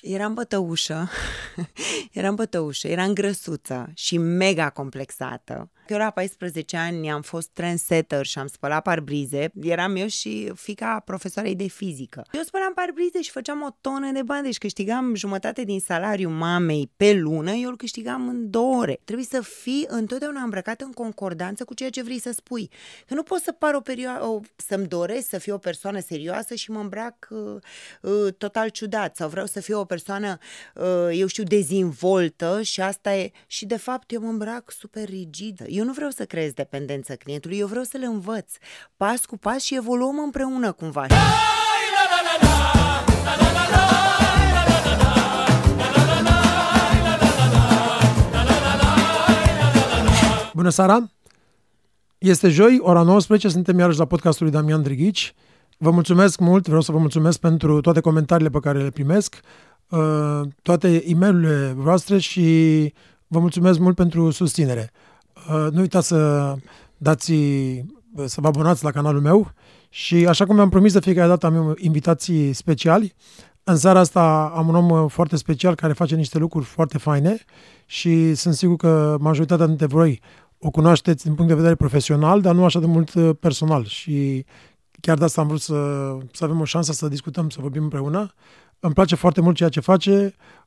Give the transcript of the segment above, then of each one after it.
Eram bătăușă, eram bătăușă, eram grăsuță și mega complexată. Eu la 14 ani am fost trendsetter și am spălat parbrize. Eram eu și fica profesoarei de fizică. Eu spălam parbrize și făceam o tonă de bani, deci câștigam jumătate din salariul mamei pe lună, eu îl câștigam în două ore. Trebuie să fii întotdeauna îmbrăcat în concordanță cu ceea ce vrei să spui. Că nu pot să par o perioadă, să-mi doresc să fiu o persoană serioasă și mă îmbrac uh, uh, total ciudat sau vreau să fiu o persoană, uh, eu știu, dezvoltă și asta e... Și de fapt eu mă îmbrac super rigid. Eu nu vreau să creez dependență clientului, eu vreau să le învăț pas cu pas și evoluăm împreună cumva. Bună seara! Este joi, ora 19, suntem iarăși la podcastul lui Damian Drighici. Vă mulțumesc mult, vreau să vă mulțumesc pentru toate comentariile pe care le primesc, uh, toate e mail voastre și vă mulțumesc mult pentru susținere. Uh, nu uitați să dați, să vă abonați la canalul meu și așa cum mi-am promis de fiecare dată am invitații speciali. În seara asta am un om foarte special care face niște lucruri foarte faine și sunt sigur că majoritatea dintre voi o cunoașteți din punct de vedere profesional, dar nu așa de mult uh, personal și chiar de asta am vrut să, să avem o șansă să discutăm, să vorbim împreună. Îmi place foarte mult ceea ce face, uh,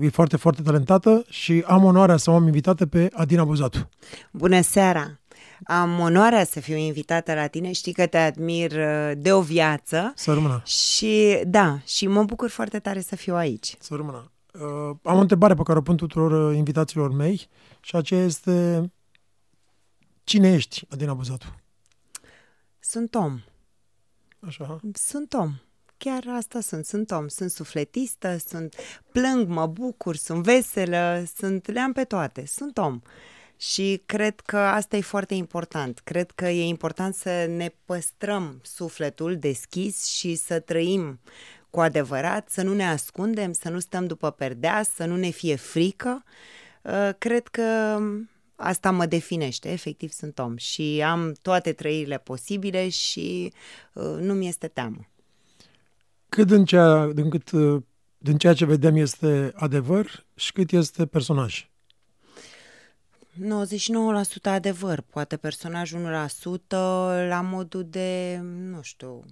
e foarte, foarte talentată și am onoarea să o am invitată pe Adina Buzatu. Bună seara! Am onoarea să fiu invitată la tine, știi că te admir uh, de o viață. Să rămână. Și da, și mă bucur foarte tare să fiu aici. Să rămână. Uh, am o întrebare pe care o pun tuturor uh, invitațiilor mei și aceea este cine ești, Adina Buzatu? Sunt om. Așa. Sunt om chiar asta sunt, sunt om, sunt sufletistă, sunt plâng, mă bucur, sunt veselă, sunt, le am pe toate, sunt om. Și cred că asta e foarte important. Cred că e important să ne păstrăm sufletul deschis și să trăim cu adevărat, să nu ne ascundem, să nu stăm după perdea, să nu ne fie frică. Uh, cred că asta mă definește, efectiv sunt om și am toate trăirile posibile și uh, nu mi este teamă cât din ceea, din, cât, din ceea ce vedem este adevăr și cât este personaj? 99% adevăr, poate personajul 1% la modul de, nu știu,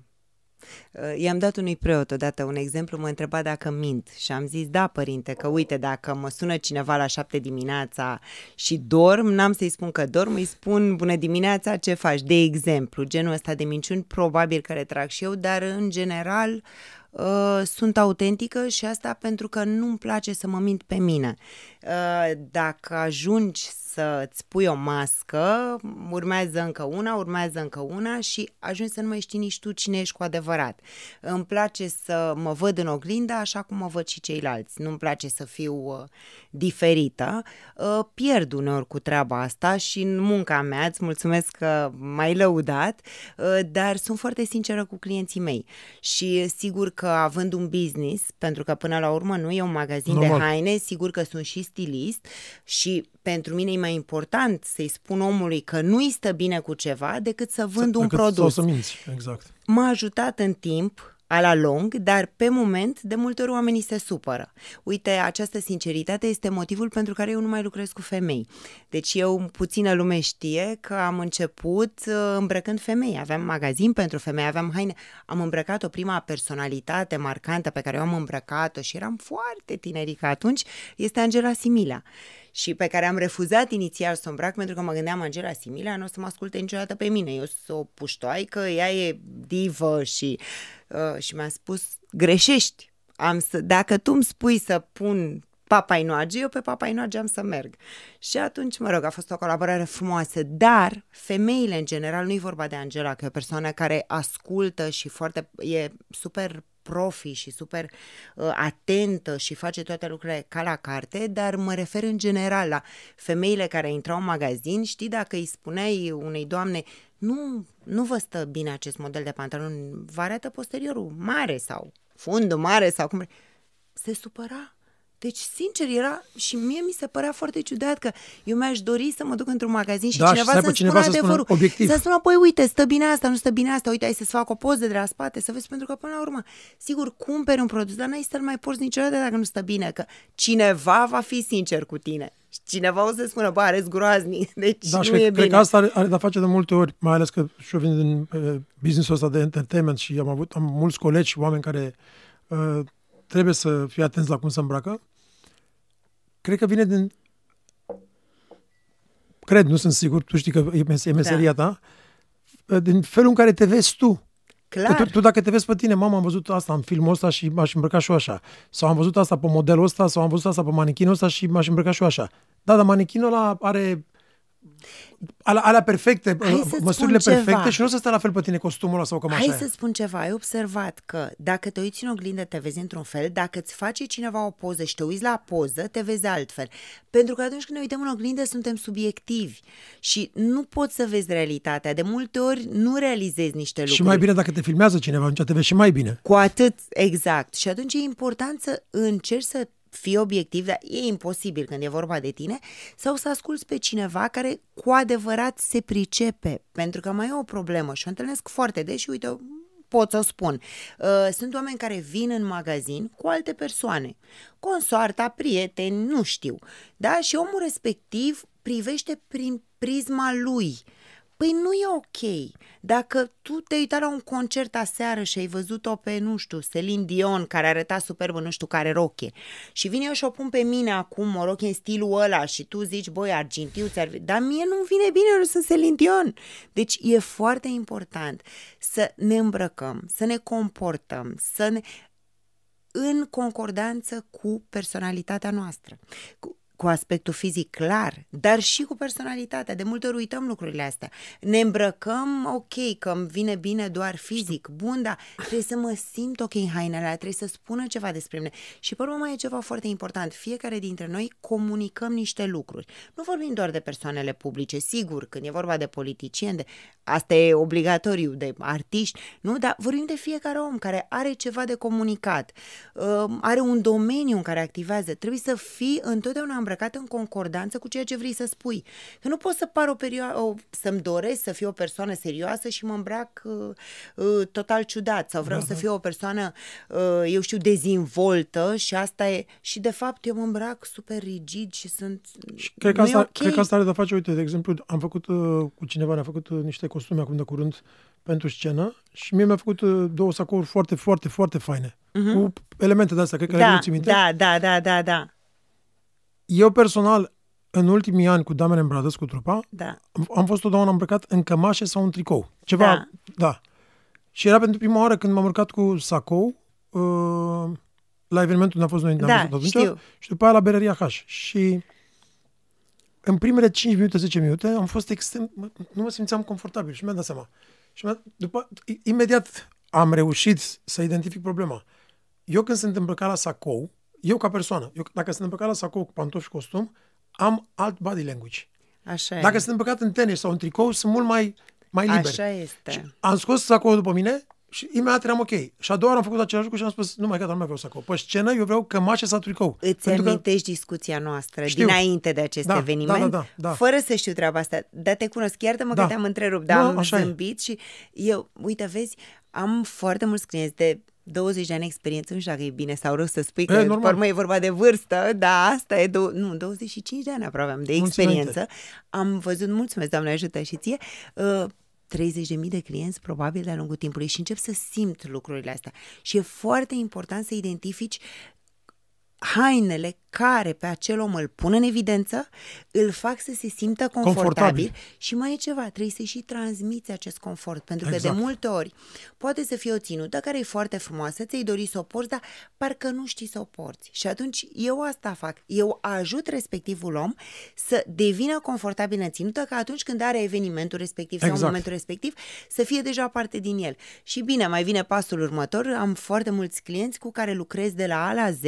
I-am dat unui preot odată un exemplu, mă întreba dacă mint și am zis, da, părinte, că uite, dacă mă sună cineva la șapte dimineața și dorm, n-am să-i spun că dorm, îi spun, bună dimineața, ce faci? De exemplu, genul ăsta de minciuni, probabil că le trag și eu, dar în general uh, sunt autentică și asta pentru că nu-mi place să mă mint pe mine. Uh, dacă ajungi să-ți pui o mască, urmează încă una, urmează încă una și ajungi să nu mai știi nici tu cine ești cu adevărat. Îmi place să mă văd în oglindă așa cum mă văd și ceilalți. Nu-mi place să fiu uh, diferită. Uh, pierd uneori cu treaba asta și în munca mea, îți mulțumesc că m-ai lăudat, uh, dar sunt foarte sinceră cu clienții mei. Și sigur că având un business, pentru că până la urmă nu e un magazin Normal. de haine, sigur că sunt și stilist și pentru mine e mai important să-i spun omului că nu îi stă bine cu ceva decât să vând un produs. Sau să minți, exact. M-a ajutat în timp a la lung, dar pe moment de multe ori oamenii se supără. Uite, această sinceritate este motivul pentru care eu nu mai lucrez cu femei. Deci eu, puțină lume știe că am început uh, îmbrăcând femei. Aveam magazin pentru femei, aveam haine. Am îmbrăcat o prima personalitate marcantă pe care eu am îmbrăcat-o și eram foarte tinerică atunci, este Angela Simila și pe care am refuzat inițial să o îmbrac pentru că mă gândeam Angela Simila nu o să mă asculte niciodată pe mine. Eu sunt o puștoaică, ea e divă și, uh, și mi-a spus greșești. Am să, dacă tu îmi spui să pun Papa Inoage, eu pe Papa Inoage am să merg. Și atunci, mă rog, a fost o colaborare frumoasă, dar femeile în general, nu e vorba de Angela, că e o persoană care ascultă și foarte, e super profi și super uh, atentă și face toate lucrurile ca la carte, dar mă refer în general la femeile care intrau în magazin, știi, dacă îi spuneai unei doamne, nu, nu vă stă bine acest model de pantalon, vă arată posteriorul mare sau fundul mare sau cum se supăra Deci, sincer, era și mie mi se părea foarte ciudat că eu mi-aș dori să mă duc într-un magazin și Da, și cineva să aibă să-mi cineva spună să spună adevărul. obiectiv. Să spună, păi uite, stă bine asta, nu stă bine asta, uite, hai să-ți fac o poză de la spate, să vezi, pentru că până la urmă, sigur, cumperi un produs, dar n-ai să-l mai porți niciodată dacă nu stă bine, că cineva va fi sincer cu tine. Și cineva o să spună, bă, arăți groaznic, deci Da, și nu e cred, bine. cred că asta are, are de-a face de multe ori, mai ales că și eu vin din uh, business-ul ăsta de entertainment și am avut am mulți colegi și oameni care uh, trebuie să fie atenți la cum se îmbracă. Cred că vine din... Cred, nu sunt sigur, tu știi că e, mes- e meseria ta, uh, din felul în care te vezi tu. Clar. Că tu, tu dacă te vezi pe tine, mama, am văzut asta în filmul ăsta și m-aș îmbrăca și eu așa. Sau am văzut asta pe modelul ăsta, sau am văzut asta pe manichinul ăsta și m-aș îmbrăca și eu așa. Da, dar manichinul ăla are alea, alea perfecte, Hai uh, să-ți măsurile spun perfecte ceva. și nu o să stea la fel pe tine costumul ăla sau cămașa Hai aia. să spun ceva, ai observat că dacă te uiți în oglindă te vezi într-un fel, dacă îți face cineva o poză și te uiți la poză, te vezi altfel. Pentru că atunci când ne uităm în oglindă suntem subiectivi și nu poți să vezi realitatea. De multe ori nu realizezi niște lucruri. Și mai bine dacă te filmează cineva, atunci te vezi și mai bine. Cu atât, exact. Și atunci e important să încerci să fii obiectiv, dar e imposibil când e vorba de tine, sau să asculți pe cineva care cu adevărat se pricepe. Pentru că mai e o problemă și o întâlnesc foarte des și uite, pot să o spun. Uh, Sunt oameni care vin în magazin cu alte persoane, consoarta, prieteni, nu știu, da? Și omul respectiv privește prin prisma lui. Păi nu e ok. Dacă tu te-ai uitat la un concert aseară și ai văzut-o pe, nu știu, Celine Dion, care arăta superb în nu știu care roche, și vine eu și o pun pe mine acum, o roche în stilul ăla, și tu zici, băi, argintiu, ți-ar... fi-" dar mie nu vine bine, eu nu sunt Celine Dion. Deci e foarte important să ne îmbrăcăm, să ne comportăm, să ne în concordanță cu personalitatea noastră. Cu, cu aspectul fizic clar, dar și cu personalitatea. De multe ori uităm lucrurile astea. Ne îmbrăcăm, ok, că îmi vine bine doar fizic, bun, dar trebuie să mă simt ok în hainele alea, trebuie să spună ceva despre mine. Și pe urmă mai e ceva foarte important. Fiecare dintre noi comunicăm niște lucruri. Nu vorbim doar de persoanele publice, sigur, când e vorba de politicieni, de asta e obligatoriu, de artiști, nu? Dar vorbim de fiecare om care are ceva de comunicat, uh, are un domeniu în care activează. Trebuie să fii întotdeauna îmbrăcat în concordanță cu ceea ce vrei să spui. Că nu pot să par o perioadă, să-mi doresc să fiu o persoană serioasă și mă îmbrac uh, uh, total ciudat sau vreau să fiu o persoană, uh, eu știu, dezinvoltă și asta e... Și de fapt eu mă îmbrac super rigid și sunt... Și cred că, nu asta, e ok. cred că asta are de face, uite, de exemplu, am făcut uh, cu cineva, ne-a făcut uh, niște costume acum de curând pentru scenă și mie mi-a făcut uh, două sacouri foarte, foarte, foarte faine. Cu elemente de astea, cred că le Mhm. Da, ții minte. da, da, da, da, da, Eu personal, în ultimii ani cu Damene Brothers, cu trupa, da. am- am fost totdeauna îmbrăcat în cămașe sau în tricou. Ceva, Da. da. Și era pentru prima oară când m-am urcat cu sacou uh, la evenimentul unde am fost noi Da, am văzut atunci, știu. și după aia la Bereria H. Și în primele 5 minute, 10 minute, am fost extrem, mă- nu mă simțeam confortabil și mi-am dat seama. Și mi-a, după, i- imediat am reușit să identific problema. Eu când sunt îmbrăcat la sacou, eu ca persoană, eu, dacă sunt îmbrăcat la sacou cu pantofi și costum, am alt body language. Așa Dacă e. sunt îmbrăcat în tenis sau în tricou, sunt mult mai, mai liber. Așa este. Și am scos sacoul după mine și imediat eram ok. Și a doua oară am făcut același lucru și am spus, nu mai gata, nu mai vreau sacou. Pe scenă eu vreau cămașe sau tricou. Îți Pentru că amintești discuția noastră Știu. dinainte de acest Da, eveniment? da, da, da, da. Fără să știu treaba asta. Dar te cunosc, iartă-mă Da. că te-am întrerupt, dar Nu, am așa e. zâmbit și eu, uite, vezi, am foarte mulți clienți de 20 de ani experiență, nu știu dacă e bine sau rău să spui, că E, pe normal. urmă e vorba de vârstă, da, asta e, dou- nu, 25 de ani aproape am de Mulți experiență. Am văzut, mulțumesc, Doamne ajută și ție, uh, 30.000 de clienți probabil de-a lungul timpului și încep să simt lucrurile astea. Și e foarte important să identifici hainele care pe acel om îl pun în evidență, îl fac să se simtă confortabil, Confortabil. și mai e ceva, trebuie să și transmiți acest confort, pentru că Exact. de multe ori poate să fie o ținută care e foarte frumoasă, ți-ai dori să o porți, dar parcă nu știi să o porți. Și atunci eu asta fac, eu ajut respectivul om să devină confortabil în ținută, ca atunci când are evenimentul respectiv sau Exact. momentul respectiv, să fie deja parte din el. Și bine, mai vine pasul următor, am foarte mulți clienți cu care lucrez de la A la Z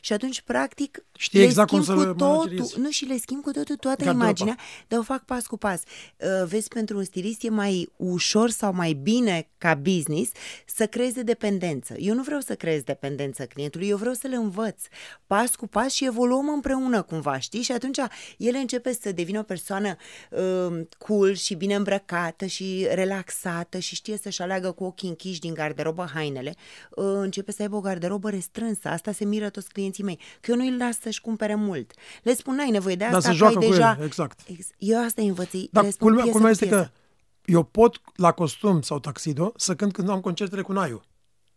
și atunci atunci, practic, Știi le exact cum schimb să cu le totul, manageriezi. nu și le schimb cu totul toată Garderoba. imaginea, dar o fac pas cu pas. Uh, vezi, pentru un stilist e mai ușor sau mai bine ca business să creeze dependență. Eu nu vreau să creez dependență clientului, eu vreau să le învăț pas cu pas și evoluăm împreună cumva, știi? Și atunci el începe să devină o persoană uh, cool și bine îmbrăcată și relaxată și știe să-și aleagă cu ochii închiși din garderobă hainele, uh, începe să aibă o garderobă restrânsă. Asta se miră toți clienții mei, că eu nu-i las să-și cumpere mult. Le spun, n-ai nevoie de Dar asta, se că ai joacă cu deja... ele, exact. Ex- Eu asta îi învăț, Dar le spun culmea, piesă culmea cu este piesă. că eu pot la costum sau taxido să cânt când am concertele cu Naiu.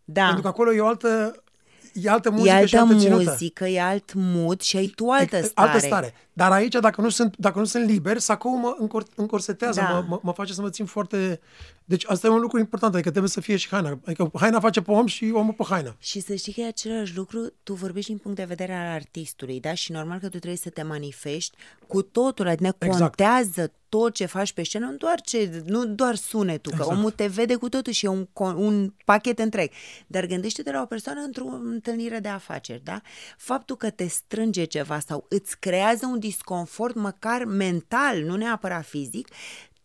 Da. Pentru că acolo e o altă, e altă muzică e și altă altă ținută. muzică, e alt mood și ai tu altă E- stare. Altă stare. Dar aici, dacă nu sunt, dacă nu sunt liber, sacou mă încor, încorsetează, Da. mă, mă, mă face să mă țin foarte... Deci asta e un lucru important, adică trebuie să fie și haina. Adică haina face pe om și omul pe haină. Și să știi că e același lucru, tu vorbești din punct de vedere al artistului, da? Și normal că tu trebuie să te manifesti cu totul, adică Exact. contează tot ce faci pe scenă, nu doar, ce, nu doar sunetul, exact. că Exact. omul te vede cu totul și e un, con- un pachet întreg. Dar gândește-te la o persoană într-o întâlnire de afaceri, da? Faptul că te strânge ceva sau îți creează un disconfort măcar mental, nu neapărat fizic,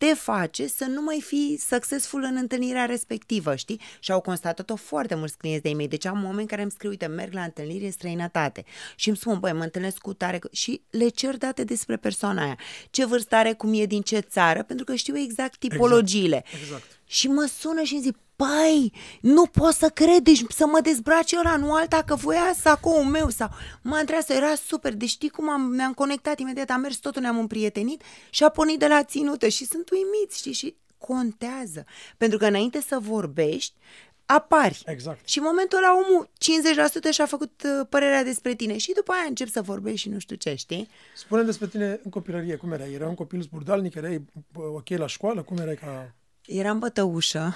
te face să nu mai fii successful în întâlnirea respectivă, știi? Și au constatat-o foarte mulți clienți de-ai mei. Deci am oameni care îmi scriu, uite, merg la întâlniri în străinătate și îmi spun, băi, mă întâlnesc cu tare și le cer date despre persoana aia. Ce vârstă are, cum e, din ce țară, pentru că știu exact tipologiile. Exact. Și mă sună și îmi zic, Păi, nu pot să cred, deci să mă dezbrace ăla, nu alta, că voia sacoul meu sau m-a întrebat să era super, deci știi cum am, ne-am conectat imediat, am mers totul, ne-am împrietenit și a pornit de la ținută și sunt uimiți, știi, și contează. Pentru că înainte să vorbești, apari. Exact. Și în momentul ăla omul 50% și-a făcut uh, părerea despre tine și după aia încep să vorbești și nu știu ce, știi? Spune despre tine în copilărie, cum erai? Era un copil zburdalnic, erai bă, ok la școală, cum erai ca... Eram bătăușă,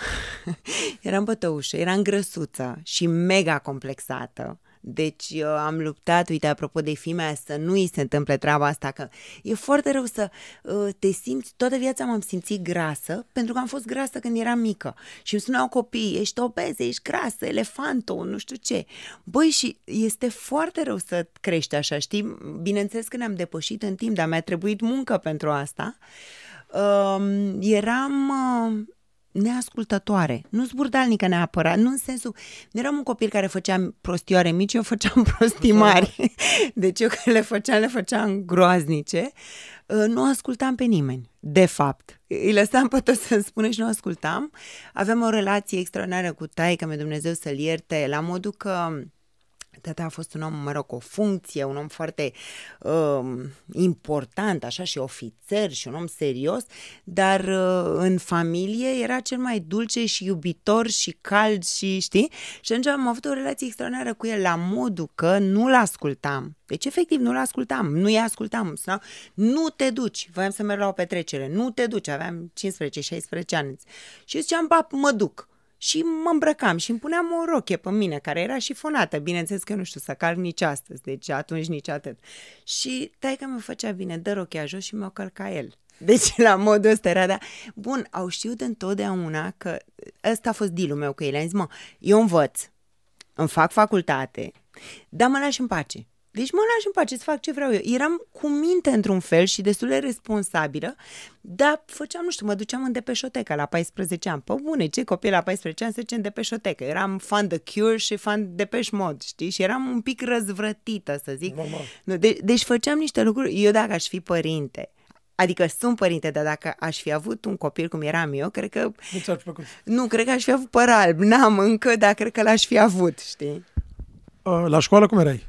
eram bătăușă, eram grăsuță și mega complexată. Deci eu am luptat, uite, apropo de fimea, să nu îi se întâmple treaba asta, că e foarte rău să uh, te simți, toată viața m-am simțit grasă, pentru că am fost grasă când eram mică. Și îmi spuneau copiii, ești obeză, ești grasă, elefantul, nu știu ce. Băi, și este foarte rău să crești așa, știi? Bineînțeles că ne-am depășit în timp, dar mi-a trebuit muncă pentru asta. Uh, eram... Uh, neascultătoare, nu zburdalnică neapărat, nu în sensul... Eram un copil care făcea prostioare mici, eu făceam prostii mari. Deci eu când le făceam, le făceam groaznice. Uh, Nu ascultam pe nimeni, de fapt. Îi lăsam pe toți să-mi spună și nu ascultam. Aveam o relație extraordinară cu taică, mi Dumnezeu să-l ierte, la modul că Tata a fost un om, mă rog, cu o funcție, un om foarte uh, important, așa, și ofițer și un om serios, dar uh, în familie era cel mai dulce și iubitor și cald și, știi? Și atunci am avut o relație extraordinară cu el, la modul că nu-l ascultam. Deci, efectiv, nu-l ascultam, nu-i ascultam. Sau, nu te duci, voiam să merg la o petrecere, nu te duci, aveam 15-16 ani. Și eu ziceam, ba, mă duc și mă îmbrăcam și îmi puneam o roche pe mine, care era șifonată. Bineînțeles că nu știu să calc nici astăzi, deci atunci nici atât. Și taica mi făcea bine, dă rochea jos și mi-o călca el. Deci la modul ăsta era, dar bun, au știut întotdeauna că ăsta a fost dealul meu cu el. Am zis, mă, eu învăț, îmi fac facultate, dar mă lași în pace. Deci mă lași în pace să fac ce vreau eu. Eram cu minte într-un fel și destul de responsabilă, dar făceam, nu știu, mă duceam în depeșotecă la 14 ani. Pă bune, ce copil la 14 ani se duce în depeșotecă? Eram fan de Cure și fan de Peș Mod, știi? Și eram un pic răzvrătită, să zic. Normal. Nu, de- deci făceam niște lucruri. Eu dacă aș fi părinte, adică sunt părinte, dar dacă aș fi avut un copil cum eram eu, cred că Nu ți-ar fi plăcut. nu, cred că aș fi avut păr alb. N-am încă, dar cred că l-aș fi avut, știi? Uh, La școală cum erai?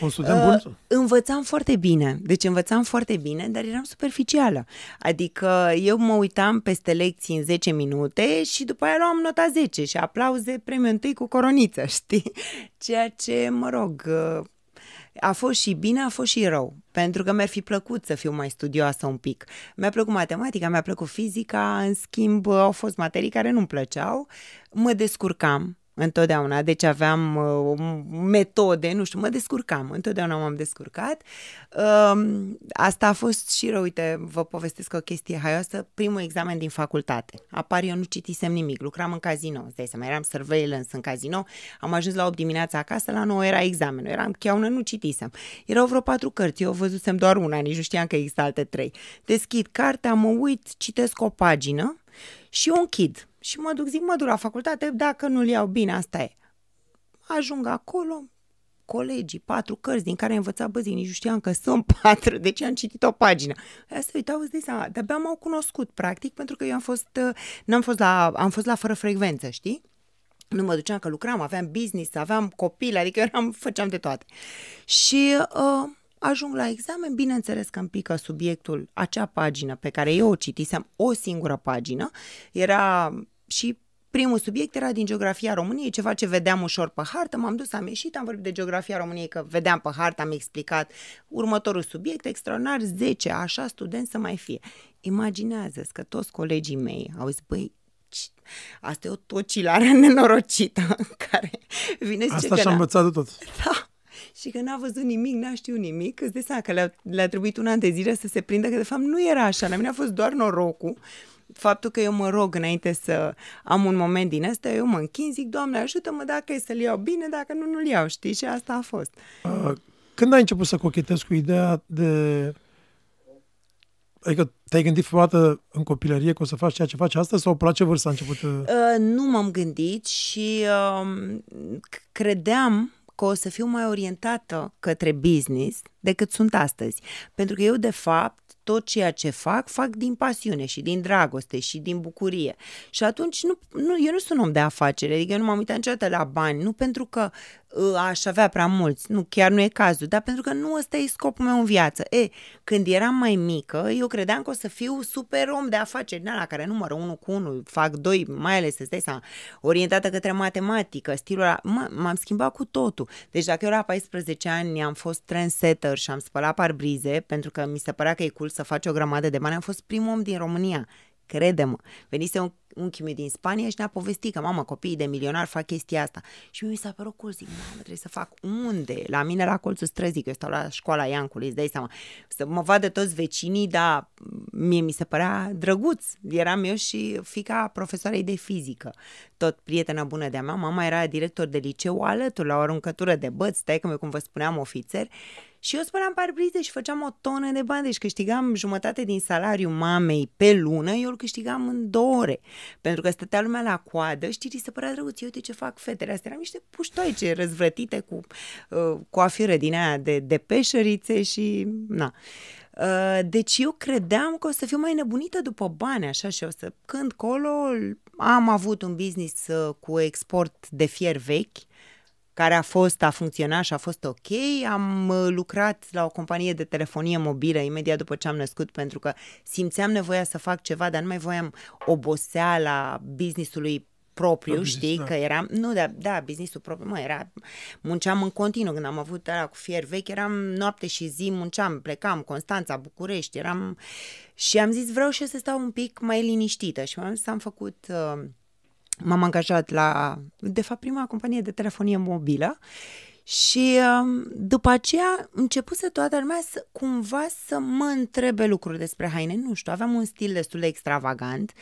Un student bun? Uh, învățam foarte bine, deci învățam foarte bine, dar eram superficială. Adică eu mă uitam peste lecții în 10 minute și după aia luam nota 10 și aplauze premiul întâi cu coroniță, știi? Ceea ce, mă rog, uh, a fost și bine, a fost și rău, pentru că mi-ar fi plăcut să fiu mai studioasă un pic. Mi-a plăcut matematica, mi-a plăcut fizica, în schimb au fost materii care nu-mi plăceau, mă descurcam, întotdeauna, deci aveam uh, metode, nu știu, mă descurcam, întotdeauna m-am descurcat. Uh, asta a fost și rău, uite, vă povestesc o chestie haioasă, primul examen din facultate. Apar, eu nu citisem nimic, lucram în casino, îți dai seama, eram surveillance în casino, am ajuns la 8 dimineața acasă, la 9 era examenul, eram cheaună, nu citisem. Erau vreo patru cărți, eu văzusem doar una, nici nu știam că există alte trei. Deschid cartea, mă uit, citesc o pagină și o închid și mă duc, zic, mă duc la facultate, dacă nu-l iau bine, asta e. Ajung acolo, colegii, patru cărți din care am învățat băzii, nici nu știam că sunt patru, deci am citit o pagină. Aia se uitau, îți dai seama, de-abia m-au cunoscut, practic, pentru că eu am fost, uh, n-am fost la, am fost la fără frecvență, știi? Nu mă duceam că lucram, aveam business, aveam copil, adică eram, făceam de toate. Și uh, ajung la examen, bineînțeles că îmi pică subiectul, acea pagină pe care eu o citisem, o singură pagină, era și primul subiect era din geografia României, ceva ce vedeam ușor pe hartă, m-am dus, am ieșit, am vorbit de geografia României, că vedeam pe hartă, am explicat următorul subiect, extraordinar, 10, așa studenți să mai fie. imaginează că toți colegii mei au zis, băi, asta e o tocilare nenorocită care vine și Asta și-a învățat de tot. Da, și că n-a văzut nimic, n-a știut nimic, îți dai seama că le-a, le-a trebuit un an de zile să se prindă că de fapt nu era așa, la mine a fost doar norocul faptul că eu mă rog înainte să am un moment din ăsta, eu mă închin, zic, Doamne, ajută-mă dacă e să-l iau bine, dacă nu, nu-l iau, știi? Și asta a fost. Uh, când ai început să cochetezi cu ideea de... Adică te-ai gândit vreodată în copilărie că o să faci ceea ce faci astăzi sau la ce vârstă a început? Uh, uh nu m-am gândit și uh, credeam că o să fiu mai orientată către business decât sunt astăzi. Pentru că eu, de fapt, tot ceea ce fac, fac din pasiune și din dragoste și din bucurie. Și atunci nu, nu, eu nu sunt om de afacere, adică eu nu m-am uitat niciodată la bani, nu pentru că uh, aș avea prea mulți, nu, chiar nu e cazul, dar pentru că nu ăsta e scopul meu în viață. E, când eram mai mică, eu credeam că o să fiu super om de afaceri, la care numără unul cu unul, fac doi, mai ales, să stai seama, orientată către matematică, stilul ăla, m-am schimbat cu totul. Deci dacă eu la 14 ani am fost trendsetter și am spălat parbrize, pentru că mi se părea că e cool să faci o grămadă de bani, am fost primul om din România. Crede-mă, venise un unchiul meu din Spania și ne-a povestit că, mamă, copiii de milionari fac chestia asta. Și mi s-a părut cool, zic, mamă, trebuie să fac unde? La mine la colțul străzii, că eu stau la școala Iancului, îți dai seama. Să mă vadă toți vecinii, dar mie mi se părea drăguț. Eram eu și fica profesoarei de fizică, tot prietena bună de-a mea. Mama era director de liceu alături, la o aruncătură de băți, stai că cum vă spuneam, ofițer. Și eu spălam parbrize și făceam o tonă de bani, deci câștigam jumătate din salariul mamei pe lună, eu îl câștigam în două ore. Pentru că stătea lumea la coadă, știi, se părea drăguț, uite ce fac fetele astea, erau niște puștoice răzvrătite cu uh, coafiră din aia de, de peșărițe și, na. Uh, deci eu credeam că o să fiu mai nebunită după bani, așa, și o să când colo am avut un business uh, cu export de fier vechi, care a fost, a funcționat și a fost ok. Am uh, lucrat la o companie de telefonie mobilă imediat după ce am născut pentru că simțeam nevoia să fac ceva, dar nu mai voiam oboseala businessului propriu, business, știi, da. că eram, nu, da, da, businessul propriu, mă, era, munceam în continuu, când am avut ăla cu fier vechi, eram noapte și zi, munceam, plecam, Constanța, București, eram, și am zis, vreau și să stau un pic mai liniștită și am zis, am făcut uh, m-am angajat la, de fapt, prima companie de telefonie mobilă și um, după aceea începuse toată lumea să, cumva să mă întrebe lucruri despre haine. Nu știu, aveam un stil destul de extravagant,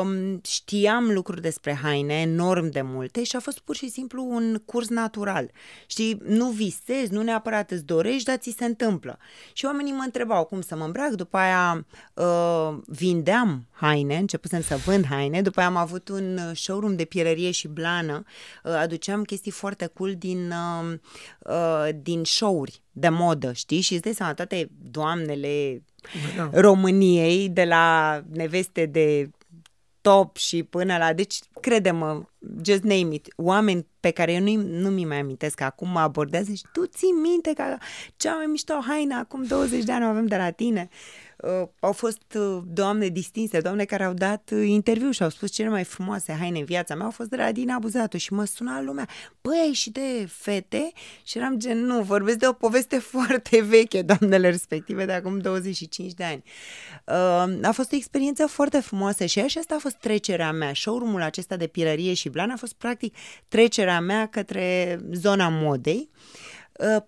um, știam lucruri despre haine enorm de multe și a fost pur și simplu un curs natural. Știi, nu visezi, nu neapărat îți dorești, dar ți se întâmplă. Și oamenii mă întrebau cum să mă îmbrac, după aia uh, vindeam haine, începusem să vând haine, după aia am avut un showroom de pielărie și blană, uh, aduceam chestii foarte cool din... Uh, uh, din show-uri de modă, știi? Și îți dai seama, toate doamnele da. României, de la neveste de top și până la... Deci, crede-mă, just name it, oameni pe care eu nu, nu mi mai amintesc că acum mă abordează și tu ții minte că cea mai mișto haină acum 20 de ani o avem de la tine. Uh, au fost uh, doamne distinse, doamne care au dat uh, interviu și au spus cele mai frumoase haine în viața mea, au fost de la Dina Buzatu și mă suna lumea, băi, ai și de fete? Și eram gen, nu, vorbesc de o poveste foarte veche, doamnele respective, de acum 25 de ani. Uh, a fost o experiență foarte frumoasă și așa asta a fost trecerea mea, showroom-ul acesta de pilărie și Ljubljana a fost practic trecerea mea către zona modei. Uh,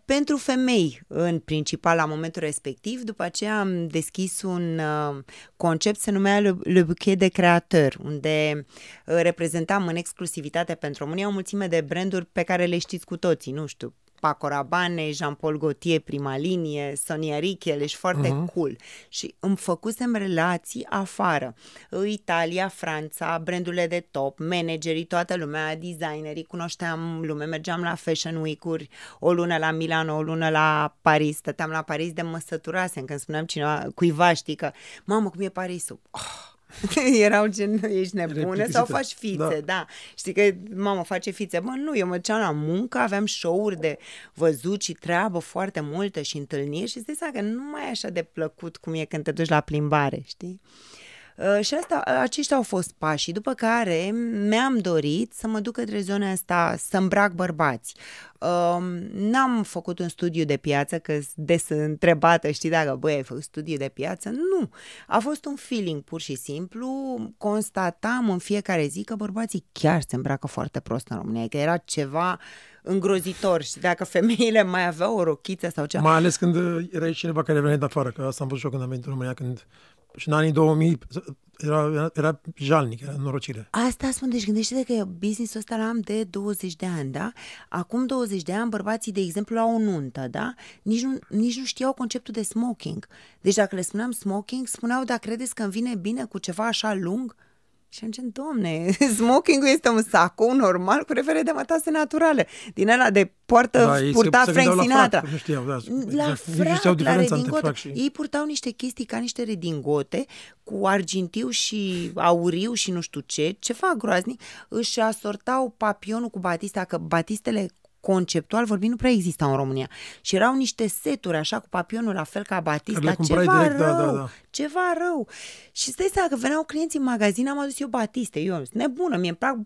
pentru femei, în principal, la momentul respectiv. După aceea am deschis un uh, concept, se numea Le, Le Bouquet de Creator, unde uh, reprezentam în exclusivitate pentru România o mulțime de branduri pe care le știți cu toții, nu știu, Paco Rabanne, Jean-Paul Gaultier, prima linie, Sonia Richel, ești foarte uh-huh. cool. Și îmi făcusem relații afară. Italia, Franța, brandurile de top, managerii, toată lumea, designerii, cunoșteam lume, mergeam la Fashion Week-uri, o lună la Milano, o lună la Paris, stăteam la Paris de măsăturase, când spuneam cineva, cuiva, știi că, mamă, cum e Parisul? Oh, erau gen, ești nebună sau faci fițe, da. da. Știi că mama face fițe. Bă, nu, eu mă duceam la muncă, aveam show-uri de văzut și treabă foarte multă și întâlniri și îți că nu mai e așa de plăcut cum e când te duci la plimbare, știi? Uh, și asta, aceștia au fost pașii, după care mi-am dorit să mă duc către zona asta, să îmbrac bărbați. Uh, n-am făcut un studiu de piață, că des întrebată, știi dacă, băi, ai făcut studiu de piață? Nu. A fost un feeling, pur și simplu. Constatam în fiecare zi că bărbații chiar se îmbracă foarte prost în România, că era ceva îngrozitor și dacă femeile mai aveau o rochiță sau ceva. Mai ales când era cineva care venea de afară, că asta am văzut și eu când am venit în România, când și în anii 2000 era, era, era jalnic, era norocire. Asta spun, deci gândește-te că business-ul ăsta l-am de 20 de ani, da? Acum 20 de ani, bărbații, de exemplu, la o nuntă, da? Nici nu, nici nu știau conceptul de smoking. Deci dacă le spuneam smoking, spuneau, da, credeți că îmi vine bine cu ceva așa lung? Și am zis, domne, smoking-ul este un sacou normal cu refere de mătase naturale. Din ăla de poartă da, purta Frank Sinatra. La nu știau, da. La exact. frac, la redingote. Și... Ei purtau niște chestii ca niște redingote cu argintiu și auriu și nu știu ce. Ce fac groaznic? Își asortau papionul cu batista, că batistele conceptual vorbind, nu prea exista în România. Și erau niște seturi, așa, cu papionul, la fel ca Batista, ceva direct, rău, da, da, da. ceva rău. Și stai seama că veneau clienții în magazin, am adus eu Batiste, eu nebună, mie îmi plac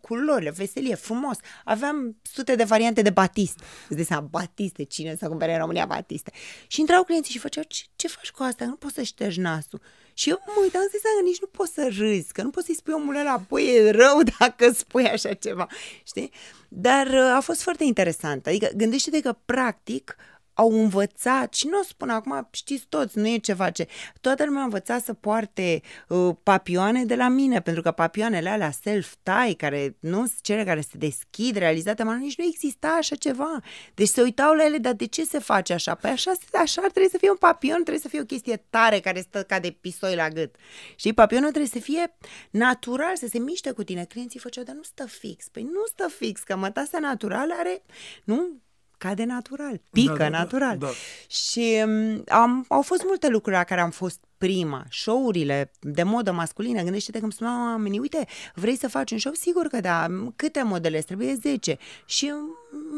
culorile, veselie, frumos. Aveam sute de variante de batist. Îți dai seama, batiste, cine să cumpere în România batiste. Și intrau clienții și făceau, ce, ce faci cu asta? Nu poți să ștergi nasul. Și eu mă uitam să că nici nu poți să râzi, că nu poți să-i spui omul ăla, păi e rău dacă spui așa ceva, știi? Dar uh, a fost foarte interesant. Adică gândește-te că practic au învățat, și nu o spun acum, știți toți, nu e ceva ce... Toată lumea a învățat să poarte uh, papioane de la mine, pentru că papioanele alea self-tie, care nu cele care se deschid, realizate, mă, nici nu exista așa ceva. Deci se uitau la ele, dar de ce se face așa? Păi așa, așa trebuie să fie un papion, trebuie să fie o chestie tare care stă ca de pisoi la gât. Și papionul trebuie să fie natural, să se miște cu tine. Clienții făceau, dar nu stă fix. Păi nu stă fix, că mătasea naturală are, nu, cade natural, pică da, da, da natural. Da, da. Și um, am, au fost multe lucruri la care am fost prima, show-urile de modă masculină, gândește-te că îmi spuneau oamenii, uite, vrei să faci un show? Sigur că da, câte modele trebuie? 10. Și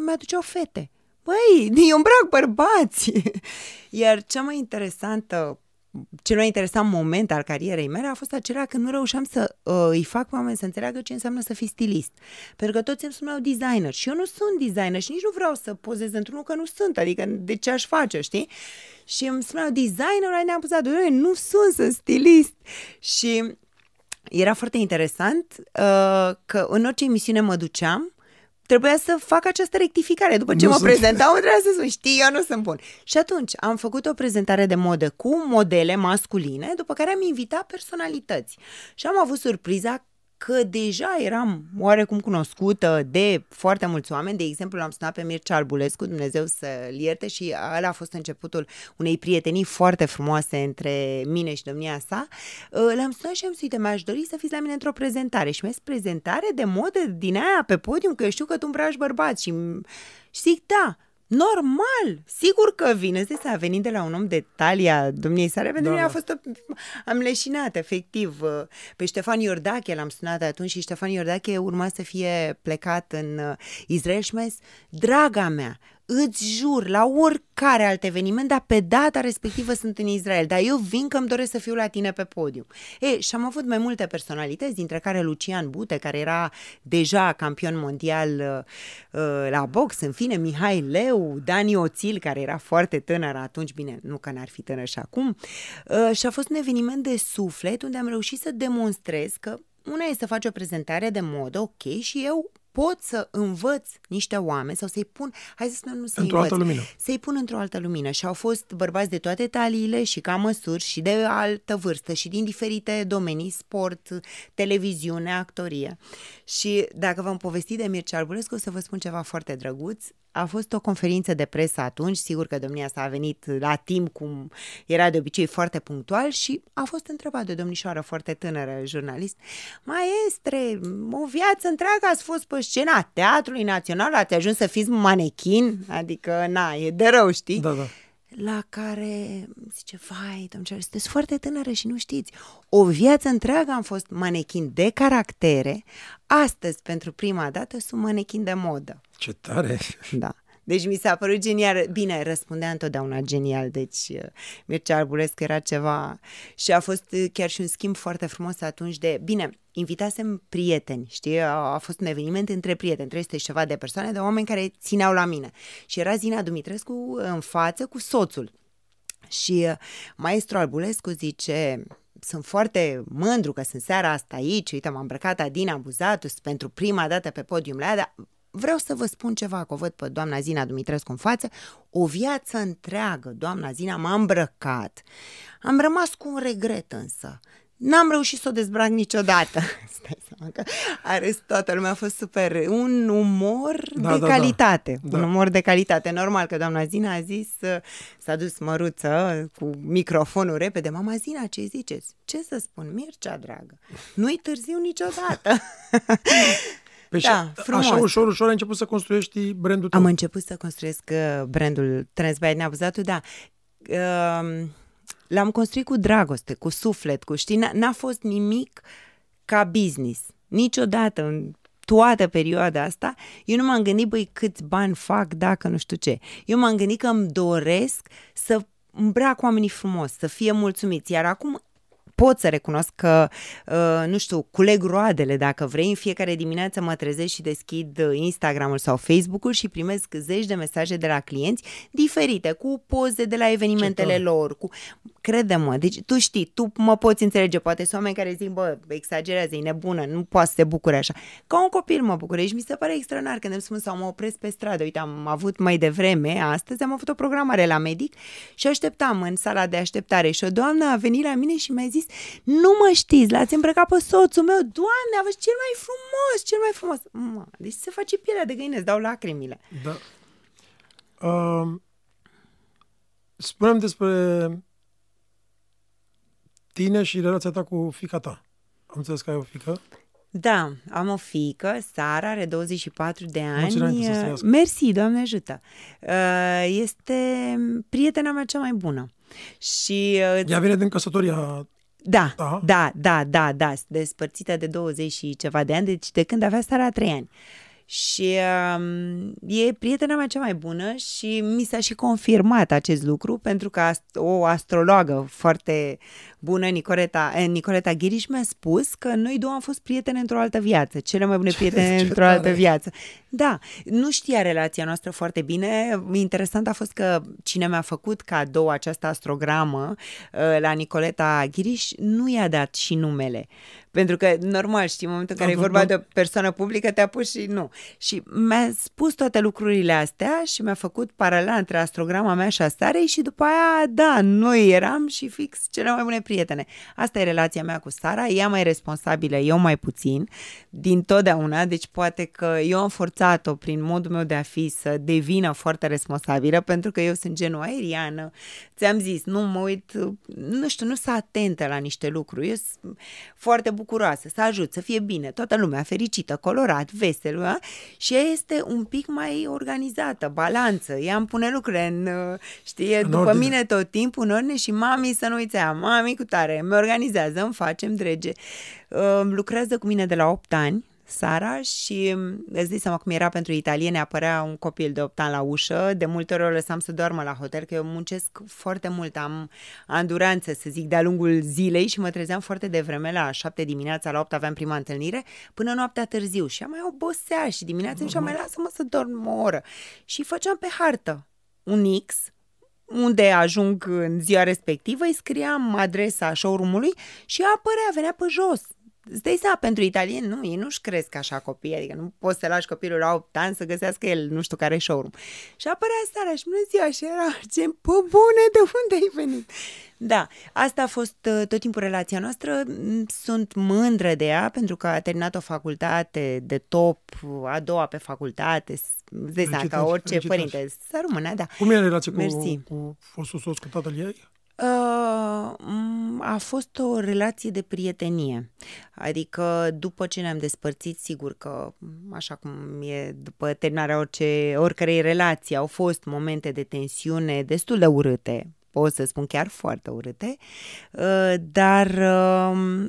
mi-aduceau fete. Băi, eu îmbrac bărbați! Iar cea mai interesantă cel mai interesant moment al carierei mele a fost acela când nu reușeam să uh, îi fac pe oameni să înțeleagă ce înseamnă să fii stilist. Pentru că toți îmi spuneau designer și eu nu sunt designer și nici nu vreau să pozez într-unul că nu sunt, adică de ce aș face, știi? Și îmi spuneau designer, ne-am pus doi, nu sunt, sunt stilist. Și era foarte interesant uh, că în orice emisiune mă duceam, trebuia să fac această rectificare. După ce nu mă sunt... prezentau, trebuia să spun, știi, eu nu sunt bun. Și atunci am făcut o prezentare de modă cu modele masculine, după care am invitat personalități. Și am avut surpriza că deja eram oarecum cunoscută de foarte mulți oameni. De exemplu, l-am sunat pe Mircea Albulescu, Dumnezeu să-l ierte, și ăla a fost începutul unei prietenii foarte frumoase între mine și domnia sa. Uh, l-am sunat și am zis, uite, mi-aș dori să fiți la mine într-o prezentare. Și mi-a zis, prezentare de modă din aia pe podium, că eu știu că tu îmbraci bărbați. Și, și zic, da, Normal, sigur că vine. Să a venit de la un om de talia domniei sale, pentru da, mine a fost, am leșinat, efectiv. Pe Ștefan Iordache l-am sunat atunci și Ștefan Iordache urma să fie plecat în uh, Israel și mai draga mea, îți jur, la oricare alt eveniment, dar pe data respectivă sunt în Israel, dar eu vin că îmi doresc să fiu la tine pe podium. E, și am avut mai multe personalități, dintre care Lucian Bute, care era deja campion mondial uh, uh, la box, în fine, Mihai Leu, Dani Oțil, care era foarte tânăr atunci, bine, nu că n-ar fi tânăr și acum, uh, și a fost un eveniment de suflet unde am reușit să demonstrez că una e să faci o prezentare de modă, ok, și eu pot să învăț niște oameni sau să-i pun, hai să spunem, nu să-i Într-o învăț, altă lumină. să-i pun într-o altă lumină. Și au fost bărbați de toate taliile și ca măsuri și de altă vârstă și din diferite domenii, sport, televiziune, actorie. Și dacă v-am povestit de Mircea Arbulescu, o să vă spun ceva foarte drăguț. A fost o conferință de presă atunci, sigur că domnia s-a venit la timp, cum era de obicei foarte punctual și a fost întrebat de o domnișoară foarte tânără, jurnalist, Maestre, o viață întreagă ați fost pe scena Teatrului Național, ați ajuns să fiți manechin? Adică, na, e de rău, știi? Da, da. La care zice, vai, domnule, sunteți foarte tânără și nu știți. O viață întreagă am fost manechin de caractere, astăzi, pentru prima dată, sunt manechin de modă. Ce tare! Da. Deci mi s-a părut genial. Bine, răspundea întotdeauna genial, deci uh, Mircea Arbulescu era ceva... Și a fost uh, chiar și un schimb foarte frumos atunci de... Bine, invitasem prieteni, știi? A, a fost un eveniment între prieteni, 300 și ceva de persoane, de oameni care țineau la mine. Și era Zina Dumitrescu în față cu soțul. Și uh, maestru Arbulescu zice, sunt foarte mândru că sunt seara asta aici, uite, m-am îmbrăcat Adina Buzatus pentru prima dată pe podium la ea, dar vreau să vă spun ceva, că o văd pe doamna Zina Dumitrescu în față, o viață întreagă, doamna Zina m-a îmbrăcat. Am rămas cu un regret însă. N-am reușit să o dezbrac niciodată. Stai seama că a râs toată lumea, a fost super. Un umor Da, de da, da. calitate. Da. Un umor de calitate. Normal că doamna Zina a zis, uh, s-a dus măruță cu microfonul repede. Mama Zina, ce ziceți? Ce să spun? Mircea, dragă, nu-i târziu niciodată. Păi Da, și frumos. așa ușor, ușor ai început să construiești brandul tău. Am început să construiesc uh, brandul Transbyte Neabuzatul, da. Uh, L-am construit cu dragoste, cu suflet, cu știi, n- n-a fost nimic ca business. Niciodată în toată perioada asta, eu nu m-am gândit, băi, câți bani fac dacă nu știu ce. Eu m-am gândit că îmi doresc să îmbrac oamenii frumos, să fie mulțumiți. Iar acum pot să recunosc că, uh, nu știu, culeg roadele dacă vrei. În fiecare dimineață mă trezesc și deschid uh, Instagramul sau Facebook-ul și primesc zeci de mesaje de la clienți diferite, cu poze de la evenimentele tare. lor, cu... Crede-mă, deci tu știi, tu mă poți înțelege, poate sunt oameni care zic, bă, exagerează, e nebună, nu poate să se bucure așa. Ca un copil mă bucură și mi se pare extraordinar când îmi spun sau mă opresc pe stradă. Uite, am avut mai devreme, astăzi am avut o programare la medic și așteptam în sala de așteptare și o doamnă a venit la mine și mi-a zis, nu mă știți, l-ați îmbrăcat pe soțul meu, doamne, a fost cel mai frumos, cel mai frumos. Mă, deci se face pielea de găină, îți dau lacrimile. Da. Uh, spunem despre tine și relația ta cu fica ta. Am înțeles că ai o fică. Da, am o fică, Sara, are 24 de ani. Mulți înainte să trăiască. Mersi, Doamne ajută. Uh, Este prietena mea cea mai bună. Și uh, Ea vine din căsătoria da, Da. da, da, da, da, despărțită de 20 și ceva de ani, deci de când avea Sara 3 ani. Și um, e prietena mea cea mai bună și mi s-a și confirmat acest lucru pentru că ast- o astrologă foarte bună, Nicoleta, eh, Nicoleta Ghiriș, mi-a spus că noi două am fost prietene într-o altă viață, cele mai bune prietene ce într-o altă tare! viață. Da, nu știa relația noastră foarte bine. Interesant a fost că cine mi-a făcut cadou această astrogramă uh, la Nicoleta Ghiriș nu i-a dat și numele. Pentru că, normal, știi, în momentul în care Da, e da, vorba da. de o persoană publică, te-a pus și nu. Și mi-a spus toate lucrurile astea și mi-a făcut paralela între astrograma mea și a Sarei și după aia, da, noi eram și fix cele mai bune prietene. Asta e relația mea cu Sara, ea mai responsabilă, eu mai puțin, din totdeauna, deci poate că eu am forțat-o prin modul meu de a fi să devină foarte responsabilă, pentru că eu sunt genul aeriană, ți-am zis, nu mă uit, nu știu, nu sunt atentă la niște lucruri, eu sunt foarte bucuroasă, să ajut, să fie bine, toată lumea fericită, colorat, vesel, a? și ea este un pic mai organizată, balanță, ea îmi pune lucrurile în, uh, știi, În după ordine. mine tot timpul în ordine și mami să nu uiți aia, mami cu tare, îmi organizează, îmi face, îmi drege. Uh, lucrează cu mine de la 8 ani, Sara, și um, îți dai seama cum era pentru italiene, apărea un copil de 8 ani la ușă, de multe ori o lăsam să doarmă la hotel, că eu muncesc foarte mult, am anduranță, să zic, de-a lungul zilei și mă trezeam foarte devreme, la 7 dimineața, la 8 aveam prima întâlnire, până noaptea târziu și ea mai obosea și dimineața și mai lasă-mă să dorm o oră. Și făceam pe hartă un X, unde ajung în ziua respectivă, îi scriam adresa showroom-ului și ea apărea, venea pe jos. Îți dai seama, pentru italieni, nu, ei nu-și cresc așa copii, adică nu poți să lași copilul la 8 ani să găsească el nu știu care showroom. Și apărea Sara și bună ziua și era, ce pe bune, de unde ai venit? Da, asta a fost uh, tot timpul relația noastră. Mm, sunt mândră de ea pentru că a terminat o facultate de top, a doua pe facultate, îți dai seama, ca orice felicitări. părinte. Să rămână, da. Cum e relația cu, Mersi. cu fostul soț, cu tatăl ei? Uh, m, a fost o relație de prietenie. Adică după ce ne-am despărțit, sigur că, m, așa cum e după terminarea orice, oricărei relații, au fost momente de tensiune destul de urâte, pot să spun chiar foarte urâte, uh, dar uh,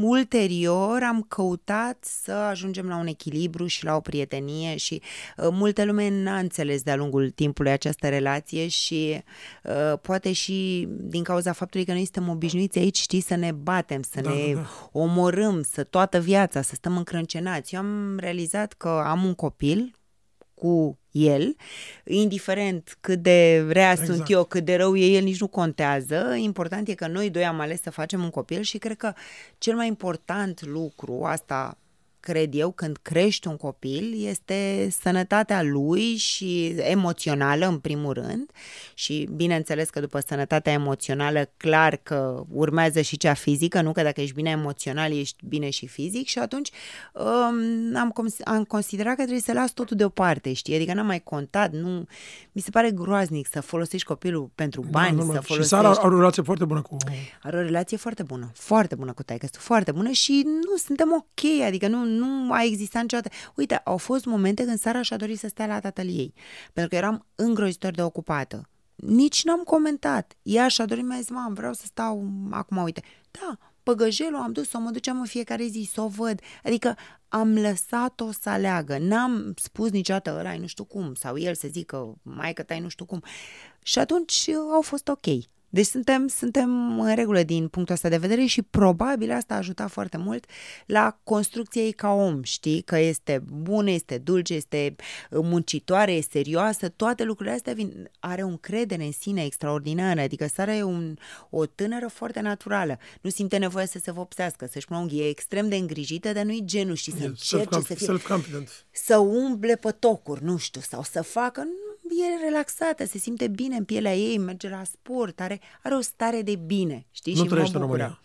ulterior am căutat să ajungem la un echilibru și la o prietenie și uh, multă lume n-a înțeles de-a lungul timpului această relație și uh, poate și din cauza faptului că noi suntem obișnuiți aici, știi, să ne batem, să Da, ne da, da. omorâm, să toată viața, să stăm încrâncenați. Eu am realizat că am un copil cu el, indiferent cât de rea exact. sunt Exact. eu, cât de rău e el, nici nu contează. Important e că noi doi am ales să facem un copil și cred că cel mai important lucru, asta cred eu, când crești un copil, este sănătatea lui și emoțională, în primul rând, și bineînțeles că după sănătatea emoțională, clar că urmează și cea fizică, nu că dacă ești bine emoțional, ești bine și fizic și atunci um, am, cons- am considerat că trebuie să las totul deoparte, știi? Adică n-am mai contat, nu... Mi se pare groaznic să folosești copilul pentru bani, da, normal. să Și folosești... Sara are o relație foarte bună cu... Are o relație foarte bună, foarte bună cu taică foarte bună și nu suntem ok, adică nu, nu a existat niciodată. Uite, au fost momente când Sara și-a dorit să stea la tatăl ei, pentru că eram îngrozitor de ocupată. Nici n-am comentat. Ea și-a dorit, mi-a zis, mam, vreau să stau acum, uite. Da, păgăjelul am dus, să mă duceam în fiecare zi, să o văd. Adică am lăsat-o să aleagă. N-am spus niciodată ăla nu știu cum, sau el să zică, mai că tai nu știu cum. Și atunci uh, au fost ok. Deci suntem, suntem în regulă din punctul ăsta de vedere și probabil asta a ajutat foarte mult la construcția ei ca om, știi? Că este bună, este dulce, este muncitoare, e serioasă, toate lucrurile astea vin, are o încredere în sine extraordinară, adică Sara e un, o tânără foarte naturală, nu simte nevoie să se vopsească, să-și pună unghii, e extrem de îngrijită, dar nu-i genul, știi, să E încerce să fie self-confident. să umble pe tocuri, nu știu, sau să facă, nu, e relaxată, se simte bine în pielea ei, merge la sport, are, are o stare de bine, știi? Nu și trăiește mă în bucură. România.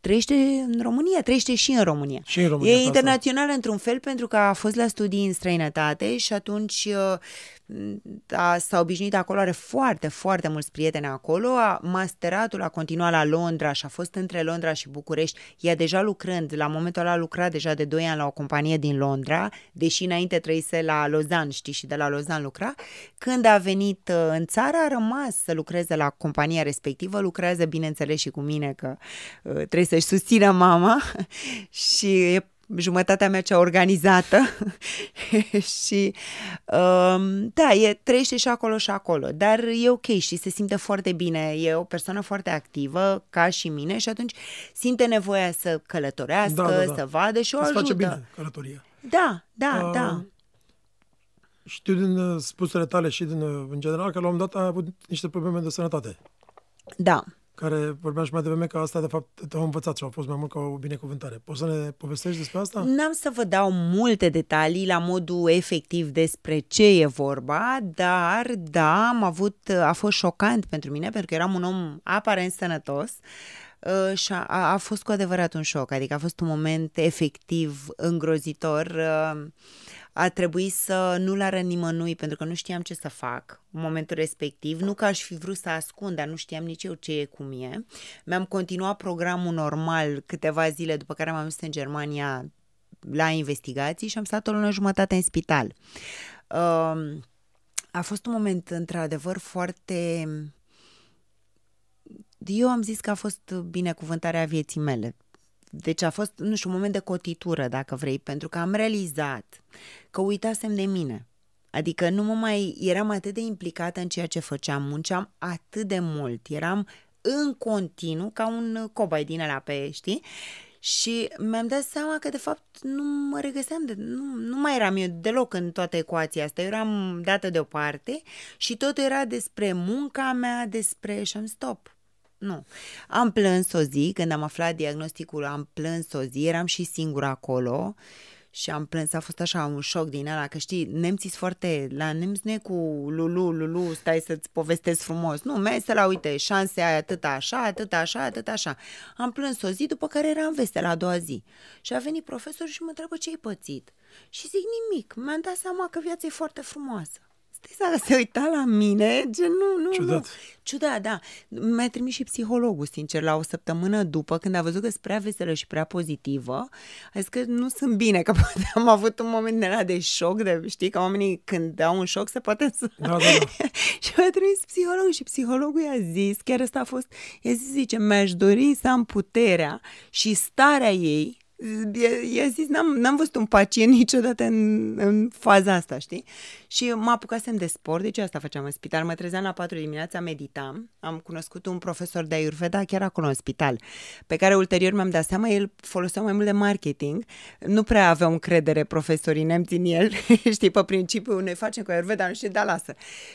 Trăiește în România, trăiește și în România. Și în România, E pe asta. internațională într-un fel pentru că a fost la studii în străinătate și atunci uh, a, s-a obișnuit acolo, are foarte, foarte mulți prieteni acolo. A, masteratul a continuat la Londra și a fost între Londra și București. Ea deja lucrând, la momentul ăla a lucrat deja de 2 ani la o companie din Londra, deși înainte trăise la Lausanne, știi, și de la Lausanne lucra. Când a venit uh, în țară, a rămas să lucreze la compania respectivă, lucrează, bineînțeles, și cu mine, că uh, trebuie să-și susțină mama și e jumătatea mea cea organizată și um, da, e, trăiește și acolo și acolo, dar e ok și se simte foarte bine, e o persoană foarte activă ca și mine și atunci simte nevoia să călătorească, Da, da, da. să vadă și o Îți ajută. face bine călătoria. Da, da, Uh, da. Știu din uh, spusele tale și din, uh, în general că la un moment dat ai avut niște probleme de sănătate, Da. Care vorbeam și mai devreme că asta de fapt te-au învățat și au fost mai mult ca o binecuvântare. Poți să ne povestești despre asta? N-am să vă dau multe detalii la modul efectiv despre ce e vorba, dar da, am avut, a fost șocant pentru mine, pentru că eram un om aparent sănătos uh, și a, a fost cu adevărat un șoc, adică a fost un moment efectiv îngrozitor. Uh, A trebuit să nu-l arăt nimănui pentru că nu știam ce să fac în momentul respectiv. Nu că aș fi vrut să ascund, dar nu știam nici eu ce e cum e. Mi-am continuat programul normal câteva zile după care m-am dus în Germania la investigații și am stat o lună jumătate în spital. Um, A fost un moment într-adevăr foarte... Eu am zis că a fost binecuvântarea vieții mele. Deci a fost, nu știu, un moment de cotitură, dacă vrei, pentru că am realizat că uitasem de mine. Adică nu mă mai eram atât de implicată în ceea ce făceam, munceam atât de mult, eram în continuu ca un cobai din ăla pe, știi? Și mi-am dat seama că, de fapt, nu mă regăseam, de, nu, nu mai eram eu deloc în toată ecuația asta. Eu eram dată deoparte și tot era despre munca mea, despre... și am stop. Nu. Am plâns o zi, când am aflat diagnosticul, am plâns o zi, eram și singură acolo și am plâns, a fost așa un șoc din ăla, că știi, nemții sunt foarte, la nemți nu e cu lulu, lulu, stai să-ți povestesc frumos. Nu, mergi la, uite, șanse ai atât așa, atât așa, atât așa. Am plâns o zi, după care eram veste la a doua zi. Și a venit profesorul și mă întreabă ce ai pățit. Și zic nimic, mi-am dat seama că viața e foarte frumoasă. Stai să se uita la mine, gen nu, nu, Ciudat. nu. Ciudat, da. Mi-a trimis și psihologul, sincer, la o săptămână după, când a văzut că sunt prea veselă și prea pozitivă, a zis că nu sunt bine, că poate am avut un moment de la de șoc, de, știi, că oamenii când au un șoc se poate să... Da, da, da. și mi-a trimis psihologul și psihologul i-a zis, chiar asta a fost, i-a zis, zice, mi-aș dori să am puterea și starea ei I-a zis, n-am, n-am văzut un pacient niciodată în, în faza asta, știi? Și mă apucasem de sport, deci asta făceam în spital. Mă trezeam la 4 dimineața, meditam. Am cunoscut un profesor de Ayurveda chiar acolo în spital, pe care ulterior mi-am dat seama, el folosea mai mult de marketing. Nu prea aveau încredere profesorii nemți în el, știi, pe principiu, ne facem cu Ayurveda, nu știu, da, lasă.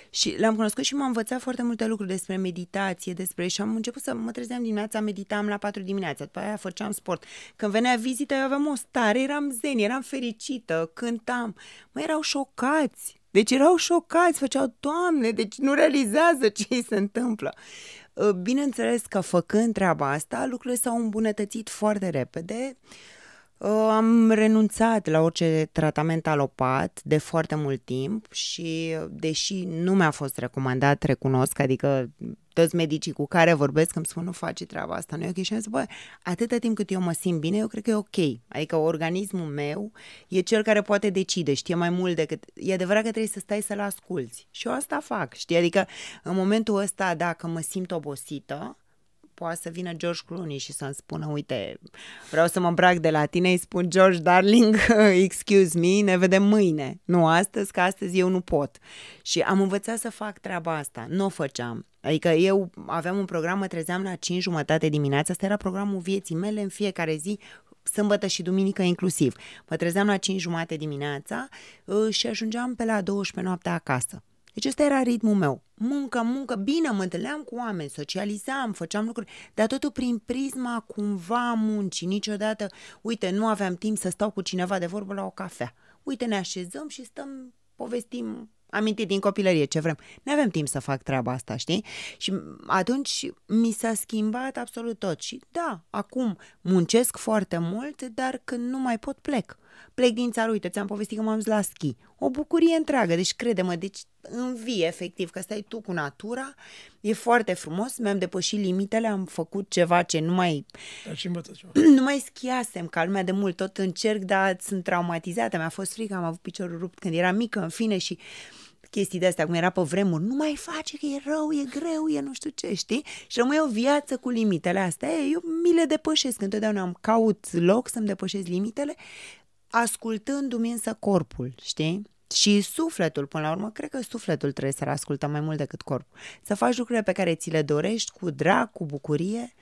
Și l-am cunoscut și m-a învățat foarte multe lucruri despre meditație, despre... Și am început să mă trezeam dimineața, meditam la 4 dimineața, după aia făceam sport. Când venea vizită, eu aveam o stare, eram zen, eram fericită, cântam. Mă, erau șocați. Deci erau șocați, făceau, Doamne, deci nu realizează ce îi se întâmplă. Uh, Bineînțeles că făcând treaba asta, lucrurile s-au îmbunătățit foarte repede. Uh, Am renunțat la orice tratament alopat de foarte mult timp și, deși nu mi-a fost recomandat, recunosc, adică toți medicii cu care vorbesc îmi spun nu faci treaba asta, nu e ok. Și am zis, bă, atâta timp cât eu mă simt bine, eu cred că e ok. Adică organismul meu e cel care poate decide, știe mai mult decât... E adevărat că trebuie să stai să-l asculți. Și eu asta fac, știi? Adică în momentul ăsta, dacă mă simt obosită, poate să vină George Clooney și să-mi spună, uite, vreau să mă îmbrac de la tine, îi spun, George, darling, excuse me, ne vedem mâine. Nu astăzi, că astăzi eu nu pot. Și am învățat să fac treaba asta. Nu o făceam. Adică eu aveam un program, mă trezeam la 5 jumătate dimineața, asta era programul vieții mele în fiecare zi, sâmbătă și duminică inclusiv. Mă trezeam la 5 jumate dimineața uh, și ajungeam pe la 12 noaptea acasă. Deci ăsta era ritmul meu. Muncă, muncă, bine, mă întâlneam cu oameni, socializam, făceam lucruri, dar totul prin prisma cumva a muncii. Niciodată, uite, nu aveam timp să stau cu cineva de vorbă la o cafea. Uite, ne așezăm și stăm, povestim amintit din copilărie ce vrem. Nu avem timp să fac treaba asta, știi? Și atunci mi s-a schimbat absolut tot. Și da, acum muncesc foarte mult, dar când nu mai pot plec. Plec din țară, uite, ți-am povestit că m-am dus la schi. O bucurie întreagă, deci crede-mă, deci învie efectiv, că stai tu cu natura, e foarte frumos, mi-am depășit limitele, am făcut ceva ce nu mai Dar și învăță ceva. nu mai schiasem ca lumea de mult, tot încerc, dar sunt traumatizată, mi-a fost frică, am avut piciorul rupt când eram mică, în fine, și chestii de astea, cum era pe vremuri, nu mai face că e rău, e greu, e nu știu ce, știi? Și rămâi o viață cu limitele astea. Ei, eu mi le depășesc, întotdeauna am caut loc să-mi depășesc limitele, ascultându-mi însă corpul, știi? Și sufletul, până la urmă, cred că sufletul trebuie să-l ascultăm mai mult decât corpul. Să faci lucrurile pe care ți le dorești cu drag, cu bucurie,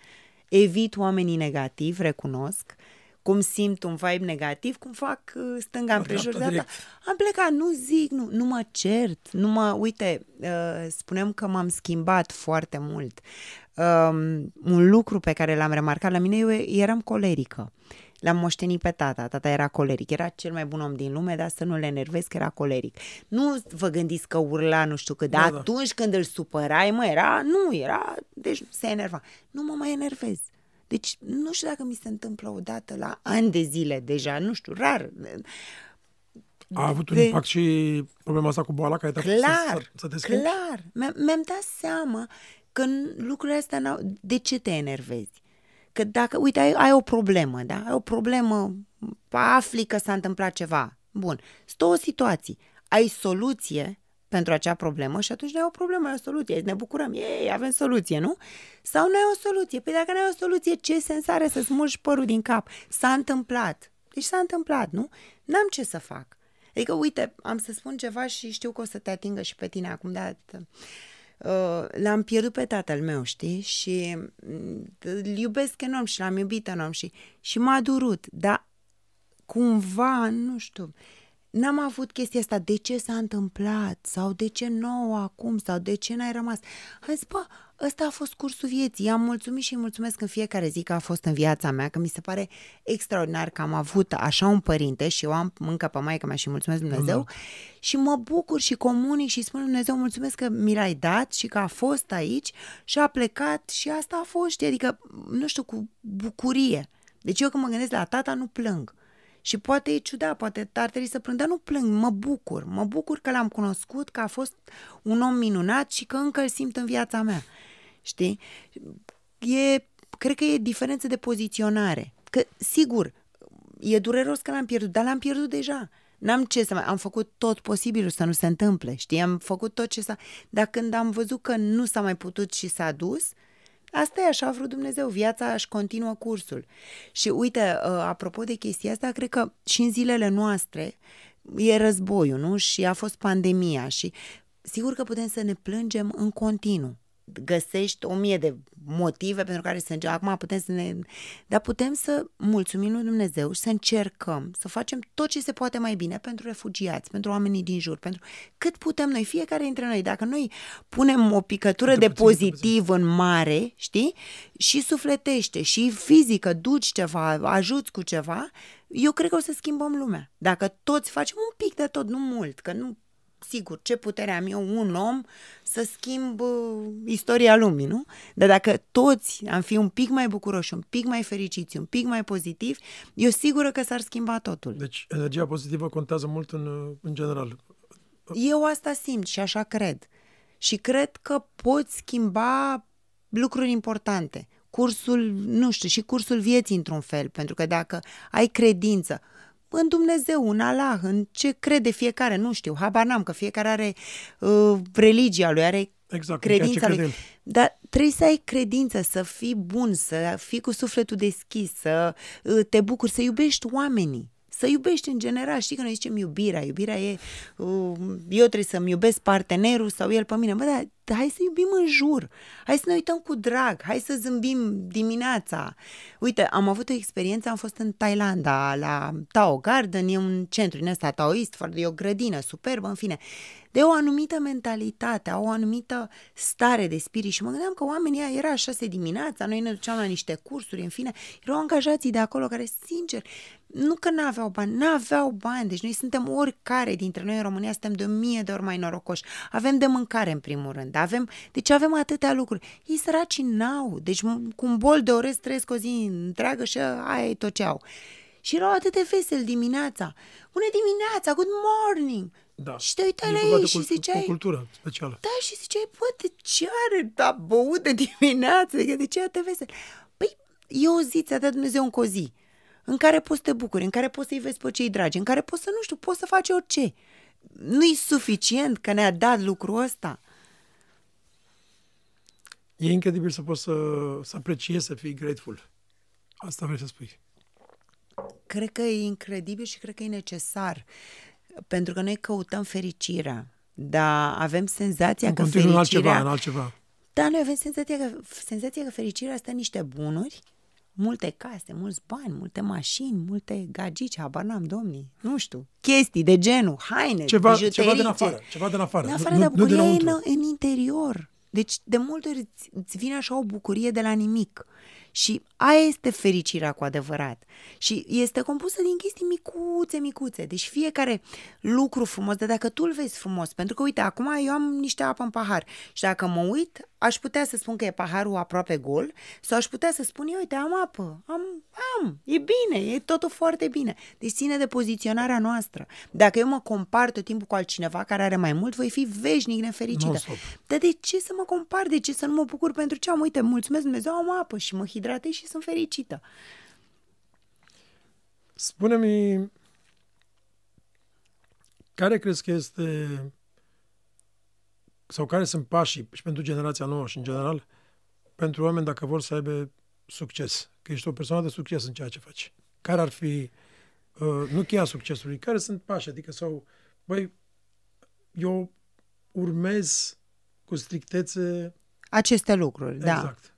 evit oamenii negativi, recunosc, cum simt un vibe negativ, cum fac uh, stânga împrejur de dreapta, asta. Am plecat, nu zic, nu, nu mă cert, nu mă, uite, uh, spunem că m-am schimbat foarte mult. Um, un lucru pe care l-am remarcat la mine, eu eram colerică. L-am moștenit pe tata, tata era coleric, era cel mai bun om din lume, dar să nu le enervez că era coleric. Nu vă gândiți că urla nu știu cât, dar Da, da. atunci când îl supărai, mă, era, nu, era, deci se enerva. Nu mă mai enervez. Deci nu știu dacă mi se întâmplă odată la ani de zile deja, nu știu, rar. A avut un De- impact și problema asta cu boala care te-a făcut Clar, să, să te schimbi? clar. Mi-am, mi-am dat seama că n- lucrurile astea n-au... De ce te enervezi? Că dacă, uite, ai, ai o problemă, da? Ai o problemă, afli că s-a întâmplat ceva. Bun, sunt două situații. Ai soluție pentru acea problemă și atunci nu ai o problemă, ai o soluție. Ne bucurăm, ei, avem soluție, nu? Sau nu ai o soluție. Păi dacă nu ai o soluție, ce sens are să smulgi părul din cap? S-a întâmplat. Deci s-a întâmplat, nu? N-am ce să fac. Adică, uite, am să spun ceva și știu că o să te atingă și pe tine acum, dar uh, l-am pierdut pe tatăl meu, știi? Și mm, îl iubesc enorm și l-am iubit enorm și, și m-a durut, dar cumva, nu știu, n-am avut chestia asta, de ce s-a întâmplat, sau de ce nou acum, sau de ce n-ai rămas. Am zis, bă, ăsta a fost cursul vieții, i-am mulțumit și îi mulțumesc în fiecare zi că a fost în viața mea, că mi se pare extraordinar că am avut așa un părinte și eu am încă pe maică mea și mulțumesc Dumnezeu da. și mă bucur și comunic și spun Dumnezeu mulțumesc că mi l-ai dat și că a fost aici și a plecat și asta a fost, adică, nu știu, cu bucurie. Deci eu când mă gândesc la tata nu plâng. Și poate e ciudat, poate ar trebui să plâng, dar nu plâng, mă bucur. Mă bucur că l-am cunoscut, că a fost un om minunat și că încă îl simt în viața mea. Știi? E, cred că e diferență de poziționare. Că, sigur, e dureros că l-am pierdut, dar l-am pierdut deja. N-am ce să mai... Am făcut tot posibilul să nu se întâmple, știi? Am făcut tot ce s-a... Dar când am văzut că nu s-a mai putut și s-a dus, Asta e așa a vrut Dumnezeu, viața își continuă cursul. Și uite, uh, apropo de chestia asta, cred că și în zilele noastre e războiul, nu? Și a fost pandemia și sigur că putem să ne plângem în continuu găsești o mie de motive pentru care să încercăm. Acum putem să ne... Dar putem să mulțumim lui Dumnezeu și să încercăm să facem tot ce se poate mai bine pentru refugiați, pentru oamenii din jur, pentru cât putem noi, fiecare dintre noi. Dacă noi punem o picătură de, de puțin, pozitiv de în mare, știi? Și sufletește, și fizică, duci ceva, ajuți cu ceva, eu cred că o să schimbăm lumea. Dacă toți facem un pic de tot, nu mult, că nu sigur, ce putere am eu, un om, să schimb uh, istoria lumii, nu? Dar dacă toți am fi un pic mai bucuroși, un pic mai fericiți, un pic mai pozitivi, eu sigură că s-ar schimba totul. Deci energia pozitivă contează mult în, în general. Eu asta simt și așa cred. Și cred că poți schimba lucruri importante. Cursul, nu știu, și cursul vieții într-un fel, pentru că dacă ai credință, în Dumnezeu, în Allah, în ce crede fiecare, nu știu, habar n-am, că fiecare are uh, religia lui, are exact, credința lui. Dar trebuie să ai credință, să fii bun, să fii cu sufletul deschis, să uh, te bucuri, să iubești oamenii. Să iubești în general. Știi că noi zicem iubirea. Iubirea e, uh, eu trebuie să-mi iubesc partenerul sau el pe mine. Bă, dar hai să iubim în jur, hai să ne uităm cu drag, hai să zâmbim dimineața. Uite, am avut o experiență, am fost în Thailanda, la Tao Garden, e un centru din ăsta taoist, foarte, e o grădină superbă, în fine, de o anumită mentalitate, o anumită stare de spirit și mă gândeam că oamenii ăia era șase dimineața, noi ne duceam la niște cursuri, în fine, erau angajații de acolo care, sincer, nu că n-aveau bani, n-aveau bani, deci noi suntem oricare dintre noi în România, suntem de o mie de ori mai norocoși. Avem de mâncare în primul rând, avem, deci avem atâtea lucruri. Ei săraci n-au, deci cu un bol de orez trăiesc o zi întreagă și aia e tot ce au. Și erau atât de vesel dimineața. Bună dimineața, good morning! Da. Și te uitai la ei și ziceai... Cu cultură specială. Da, și ziceai, bă, de ce are da, băut de dimineață? De ce te vesel? Păi, e o zi, ți-a dat Dumnezeu încă o zi în care poți să te bucuri, în care poți să-i vezi pe cei dragi, în care poți să, nu știu, poți să faci orice. Nu-i suficient că ne-a dat lucrul ăsta? E incredibil să poți să, să apreciezi, să fii grateful. Asta vrei să spui. Cred că e incredibil și cred că e necesar. Pentru că noi căutăm fericirea, dar avem senzația în că fericirea... în altceva, în altceva. Da, noi avem senzația că, senzația că fericirea stă în niște bunuri, multe case, mulți bani, multe mașini, multe gagici, habar n-am, domnii, nu știu, chestii de genul, haine, ceva, ceva din afară, ceva din afară. Din afară, nu, dar bucuria e în, în interior. Deci, de multe ori îți, îți vine așa o bucurie de la nimic. Și aia este fericirea cu adevărat. Și este compusă din chestii micuțe, micuțe. Deci fiecare lucru frumos, de dacă tu îl vezi frumos, pentru că, uite, acum eu am niște apă în pahar și dacă mă uit, aș putea să spun că e paharul aproape gol sau aș putea să spun, eu, uite, am apă, am, am, e bine, e totul foarte bine. Deci ține de poziționarea noastră. Dacă eu mă compar tot timpul cu altcineva care are mai mult, voi fi veșnic nefericită. Dar de ce să mă compar? De ce să nu mă bucur pentru ce am? Uite, mulțumesc Dumnezeu, am apă și mă hidratez și sunt fericită. Spune-mi, care crezi că este sau care sunt pașii și pentru generația nouă și în general pentru oameni dacă vor să aibă succes? Că ești o persoană de succes în ceea ce faci. Care ar fi, uh, nu cheia succesului, care sunt pașii? Adică sau, băi, eu urmez cu strictețe aceste lucruri, exact. da. Exact.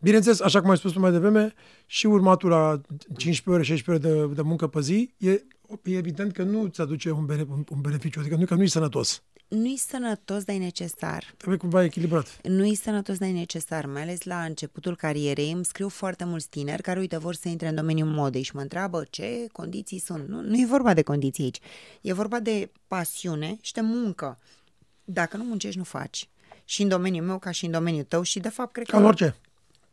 Bineînțeles, așa cum ai spus tu mai devreme, și urmatul la 15 ore, 16 ore de, de muncă pe zi e e evident că nu ți aduce un, bene, un, un beneficiu, adică nu că nu e sănătos. Nu-i sănătos, dar e necesar. Trebuie cumva echilibrat. Nu-i sănătos, dar e necesar, mai ales la începutul carierei. Îmi scriu foarte mulți tineri care, uite, vor să intre în domeniul modei și mă întreabă ce condiții sunt. Nu, nu e vorba de condiții aici. E vorba de pasiune și de muncă. Dacă nu muncești, nu faci. Și în domeniul meu, ca și în domeniul tău și, de fapt, cred Ca că... orice.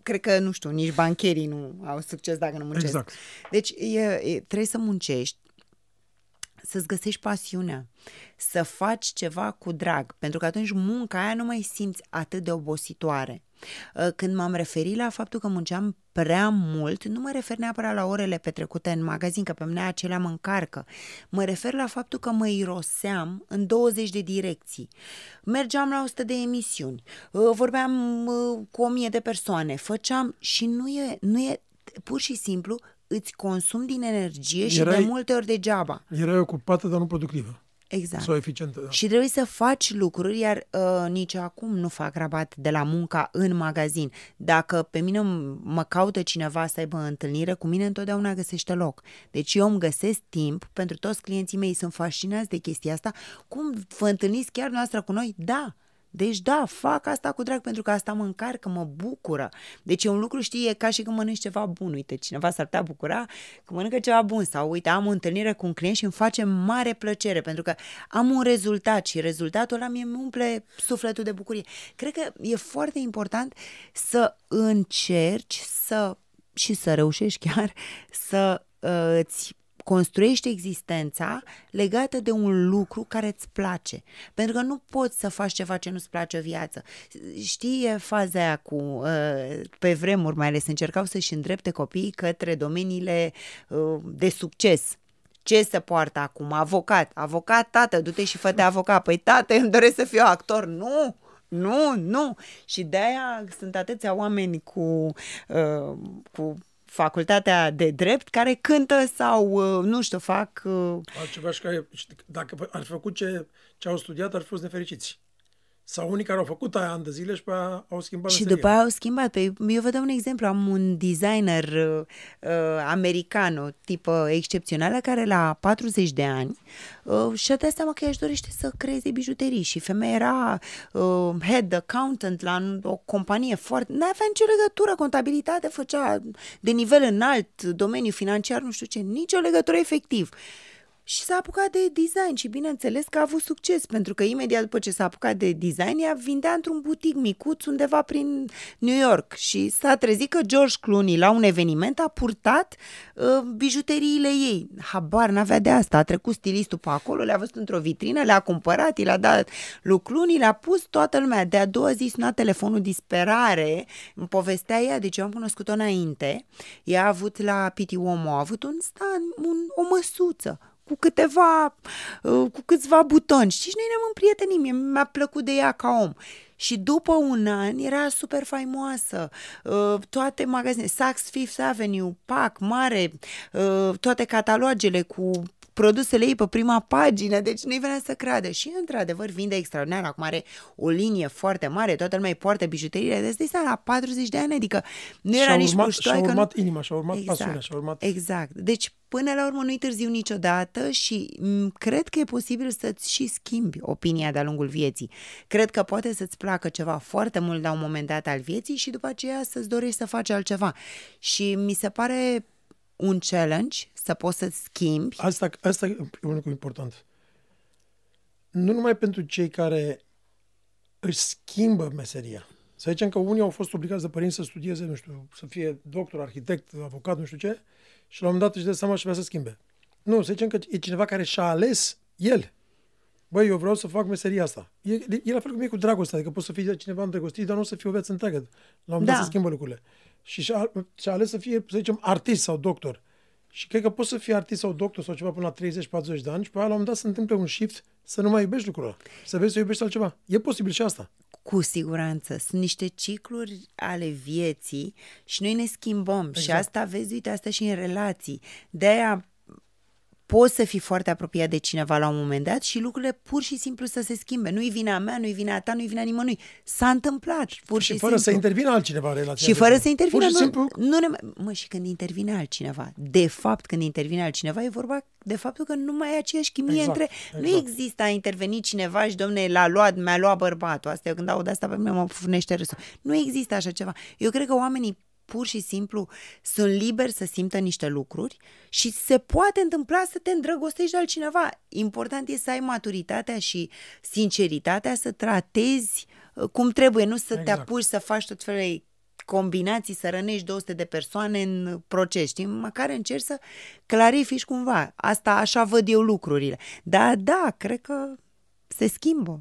Cred că, nu știu, nici bancherii nu au succes dacă nu muncesc. Exact. Deci e, e, trebuie să muncești, să-ți găsești pasiunea, să faci ceva cu drag, pentru că atunci munca aia nu mai simți atât de obositoare. Uh, Când m-am referit la faptul că munceam prea mult, nu mă refer neapărat la orele petrecute în magazin, că pe mine acelea mă încarcă. Mă refer la faptul că mă iroseam în 20 de direcții. Mergeam la 100 de emisiuni, uh, vorbeam uh, cu 1000 de persoane, făceam și nu e, nu e pur și simplu îți consum din energie și de Erai- multe ori degeaba. Erai ocupată, dar nu productivă. Exact. Sau eficientă. Da. Și trebuie să faci lucruri, iar uh, nici acum nu fac rabat de la munca în magazin. Dacă pe mine m- mă caută cineva să aibă întâlnire, cu mine întotdeauna găsește loc. Deci eu îmi găsesc timp, pentru toți clienții mei sunt fascinați de chestia asta. Cum vă întâlniți chiar noastră cu noi? Da! Deci da, fac asta cu drag pentru că asta mă încarcă, mă bucură. Deci e un lucru, știi, e ca și când mănânci ceva bun. Uite, cineva s-ar putea bucura că mănâncă ceva bun sau uite, am o întâlnire cu un client și îmi face mare plăcere pentru că am un rezultat și rezultatul ăla mie îmi umple sufletul de bucurie. Cred că e foarte important să încerci să și să reușești chiar să uh, îți construiești existența legată de un lucru care îți place. Pentru că nu poți să faci ceva ce nu-ți place o viață. Știi e faza aia cu, uh, pe vremuri mai ales, încercau să-și îndrepte copiii către domeniile uh, de succes. Ce se poartă acum? Avocat. Avocat, tată, du-te și fă avocat. Păi tată, îmi doresc să fiu actor. Nu! Nu, nu. Și de-aia sunt atâția oameni cu, uh, cu facultatea de drept care cântă sau, uh, nu știu, fac... Uh, Altceva și care, și dacă ar fi făcut ce, ce au studiat, ar fi fost nefericiți. Sau unii care au făcut aia ani de zile și pe aia au schimbat și meseria. după aia au schimbat. Păi, eu vă dau un exemplu. Am un designer uh, uh, american, o tipă excepțională, care la 40 de ani uh, și-a dat seama că ea își dorește să creeze bijuterii și femeia era uh, head accountant la o companie foarte... N-avea nicio legătură, contabilitate făcea de nivel înalt, domeniu financiar, nu știu ce, nicio legătură efectiv. Și s-a apucat de design și bineînțeles că a avut succes, pentru că imediat după ce s-a apucat de design, ea vindea într-un butic micuț undeva prin New York și s-a trezit că George Clooney la un eveniment a purtat uh, bijuteriile ei. Habar n-avea de asta, a trecut stilistul pe acolo, le-a văzut într-o vitrină, le-a cumpărat, i l-a dat lui Clooney, le-a pus toată lumea. De-a doua zi suna telefonul disperare, îmi povestea ea, deci eu am cunoscut-o înainte, ea a avut la Pity Uomo, a avut un stand, un, o măsuță, cu câteva, uh, cu câțiva butoni. Știți, și noi ne-am împrietenit, mie mi-a plăcut de ea ca om. Și după un an era super faimoasă. Uh, toate magazine, Saks Fifth Avenue, PAC, mare, uh, toate catalogele cu produsele ei pe prima pagină, deci nu-i venea să creadă. Și, într-adevăr, vinde extraordinar. Acum are o linie foarte mare, toată lumea îi poartă bijuteriile. Deci, de la 40 de ani, adică nu era și-a nici urmat, puștoaică, și-a nu- urmat inima, și-a urmat pasiunea, și-a urmat... Exact. Deci, până la urmă, nu-i târziu niciodată și m, cred că e posibil să-ți și schimbi opinia de-a lungul vieții. Cred că poate să-ți placă ceva foarte mult la un moment dat al vieții și după aceea să-ți dorești să faci altceva. Și mi se pare un challenge să poți să-ți schimbi. Asta, asta e un lucru important. Nu numai pentru cei care își schimbă meseria. Să zicem că unii au fost obligați de părinți să studieze, nu știu, să fie doctor, arhitect, avocat, nu știu ce, și la un moment dat își dă seama și vrea să schimbe. Nu, să zicem că e cineva care și-a ales el. Băi, eu vreau să fac meseria asta. E, e la fel cum e cu dragostea, adică poți să fii cineva îndrăgostit, dar nu o să fii o viață întreagă. La un moment dat Da. se schimbă lucrurile. Și și-a, și-a ales să fie, să zicem, artist sau doctor. Și cred că poți să fii artist sau doctor sau ceva până la 30-40 de ani și pe aia la un moment dat se întâmplă un shift să nu mai iubești lucrurile ăla. Să vezi să iubești altceva. E posibil și asta. Cu siguranță. Sunt niște cicluri ale vieții și noi ne schimbăm. Exact. Și Exact. asta, vezi, uite, asta și în relații. De-aia poți să fii foarte apropiat de cineva la un moment dat și lucrurile pur și simplu să se schimbe. Nu-i vina mea, nu-i vina ta, nu-i vina nimănui. S-a întâmplat, pur și, și fără simplu. să intervină altcineva în relația. Și fără să intervină, Pur și nu, simplu, nu ne, mă, și când intervine altcineva, de fapt când intervine altcineva, e vorba de faptul că nu mai e aceeași chimie Exact, între... Nu exact. există, a intervenit cineva și, domne, l-a luat, mi-a luat bărbatul. Asta eu când aud asta pe mine mă furnește râsul. Nu există așa ceva. Eu cred că oamenii pur și simplu sunt liberi să simtă niște lucruri și se poate întâmpla să te îndrăgostești de altcineva. Important e să ai maturitatea și sinceritatea să tratezi uh, cum trebuie, nu să te Exact. apuci să faci tot felul de combinații, să rănești 200 de persoane în proces, știi? Măcar încerci să clarifici cumva. Asta așa văd eu lucrurile. Da, da, cred că se schimbă.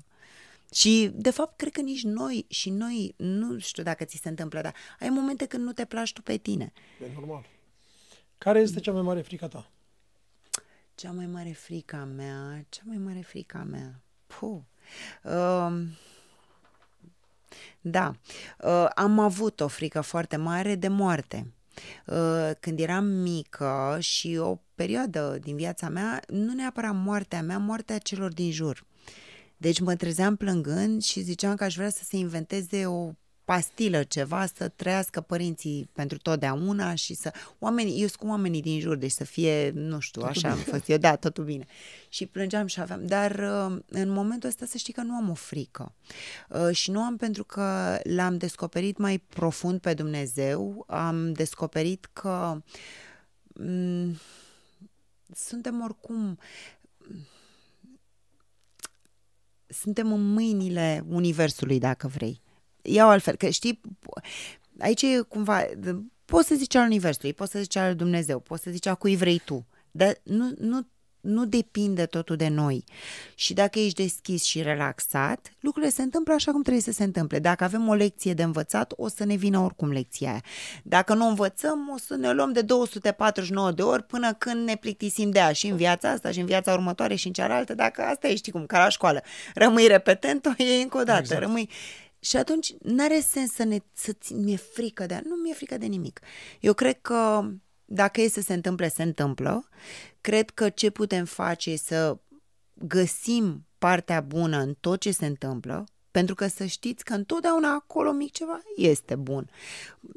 Și, de fapt, cred că nici noi și noi, nu știu dacă ți se întâmplă, dar ai momente când nu te placi tu pe tine. E normal. Care este cea mai mare frica ta? Cea mai mare frica mea, cea mai mare frica mea. Puh. Uh, da, uh, am avut o frică foarte mare de moarte. Uh, când eram mică și o perioadă din viața mea, nu neapărat moartea mea, moartea celor din jur. Deci mă trezeam plângând și ziceam că aș vrea să se inventeze o pastilă, ceva, să trăiască părinții pentru totdeauna și să... Oamenii, eu sunt cu oamenii din jur, deci să fie, nu știu, Totul așa am bine. fost eu, da, totul bine. Și plângeam și aveam, dar uh, în momentul ăsta să știi că nu am o frică. Uh, Și nu am pentru că l-am descoperit mai profund pe Dumnezeu, am descoperit că m- suntem oricum suntem în mâinile universului, dacă vrei. Iau altfel, că știi, aici e cumva, poți să zici al universului, poți să zici al Dumnezeu, poți să zici a cui vrei tu, dar nu, nu, nu depinde totul de noi. Și dacă ești deschis și relaxat, lucrurile se întâmplă așa cum trebuie să se întâmple. Dacă avem o lecție de învățat, o să ne vină oricum lecția aia. Dacă nu învățăm, o să ne luăm de 249 de ori până când ne plictisim de ea și în viața asta și în viața următoare și în cealaltă, dacă asta e, știi cum, ca la școală. Rămâi repetent, o iei încă o dată, Exact. rămâi... Și atunci n-are sens să ne să ți, mi-e frică de Nu mi-e frică de nimic. Eu cred că dacă e să se întâmple, se întâmplă. Cred că ce putem face e să găsim partea bună în tot ce se întâmplă, pentru că să știți că întotdeauna acolo mic ceva este bun.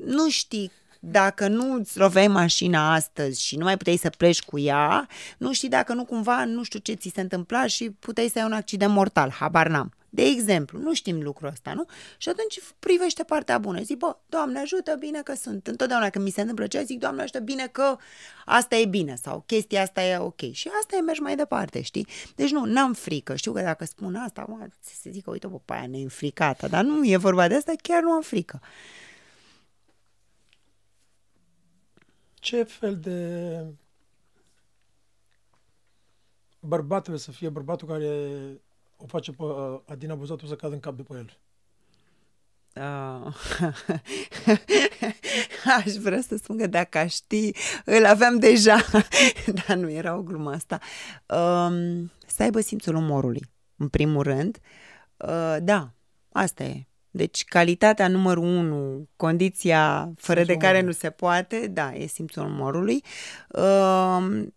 Nu știi dacă nu îți loveai mașina astăzi și nu mai puteai să pleci cu ea, nu știi dacă nu cumva nu știu ce ți se întâmpla și puteai să ai un accident mortal, habar n-am. De exemplu, nu știm lucrul ăsta, nu? Și atunci privește partea bună. Zic, bă, Doamne ajută, bine că sunt. Întotdeauna când mi se întâmplă ceva, zic, Doamne ajută, bine că asta e bine sau chestia asta e ok. Și asta e, mergi mai departe, știi? Deci nu, n-am frică. Știu că dacă spun asta, mă, ți se zică, uite, bă, pe aia neînfricată. Dar nu e vorba de asta, chiar nu am frică. Ce fel de bărbat trebuie să fie bărbatul care o face pe uh, Adina Buzatu să cadă în cap după el? Uh, aș vrea să spun că dacă aș ști, îl aveam deja, dar nu era o glumă asta. Um, să aibă simțul umorului, în primul rând. Uh, da, asta e. Deci calitatea numărul unu, condiția fără Simțul de care umorului. nu se poate, da, e simțul umorului. Uh,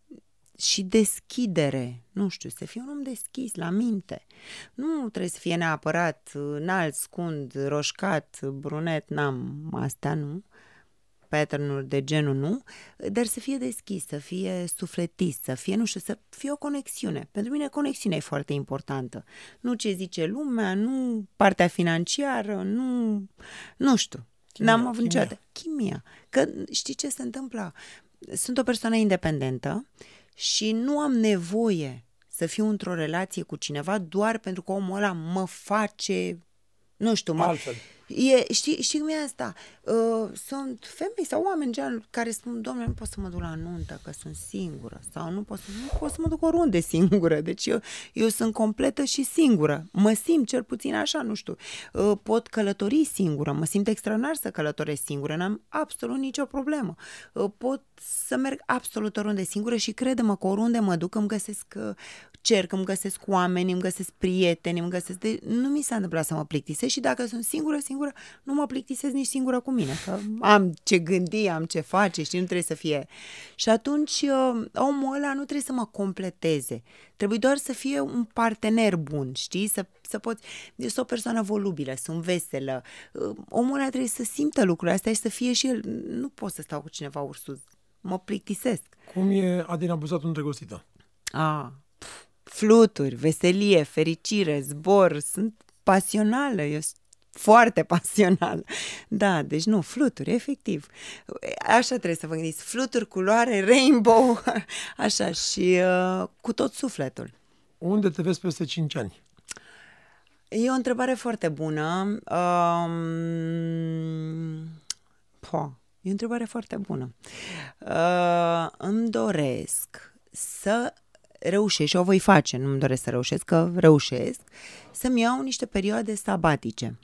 și deschidere, nu știu, să fie un om deschis la minte. Nu trebuie să fie neapărat înalt, scund, roșcat, brunet, n-am astea, nu. Pattern-uri de genul, nu. Dar să fie deschis, să fie sufletist, să fie, nu știu, să fie o conexiune. Pentru mine conexiunea e foarte importantă. Nu ce zice lumea, nu partea financiară, nu, nu știu. Chimia, N-am avut chimia. niciodată. Chimia. Că știi ce se întâmplă? Sunt o persoană independentă și nu am nevoie să fiu într-o relație cu cineva doar pentru că omul ăla mă face, nu știu, mă, Altfel. E, știi, știi cum e asta? Uh, sunt femei sau oameni gen care spun, domnule, nu pot să mă duc la nuntă că sunt singură sau nu pot să, nu pot să mă duc oriunde singură. Deci eu, eu sunt completă și singură. Mă simt cel puțin așa, nu știu. Uh, pot călători singură, mă simt extraordinar să călătoresc singură, n-am absolut nicio problemă. Uh, pot să merg absolut oriunde singură și crede-mă că oriunde mă duc îmi găsesc uh, cerc, îmi găsesc oameni, îmi găsesc prieteni, îmi găsesc... De... Nu mi s-a întâmplat să mă plictisesc și dacă sunt singură, singură singură, nu mă plictisesc nici singură cu mine, că am ce gândi, am ce face, și nu trebuie să fie. Și atunci uh, omul ăla nu trebuie să mă completeze. Trebuie doar să fie un partener bun, știi? Să, să poți... Eu sunt o persoană volubilă, sunt veselă. Uh, omul ăla trebuie să simtă lucrurile astea și să fie și el... Nu pot să stau cu cineva ursuz. Mă plictisesc. Cum e Adina Buzatu întregosită? A, fluturi, veselie, fericire, zbor, sunt pasională, eu sunt foarte pasional. Da, deci nu, fluturi, efectiv. Așa trebuie să vă gândiți, fluturi, culoare, rainbow, așa, și uh, cu tot sufletul. Unde te vezi peste 5 ani? E o întrebare foarte bună. Um, po, e o întrebare foarte bună. Uh, îmi doresc să reușesc și o voi face, nu-mi doresc să reușesc, că reușesc, să-mi iau niște perioade sabatice.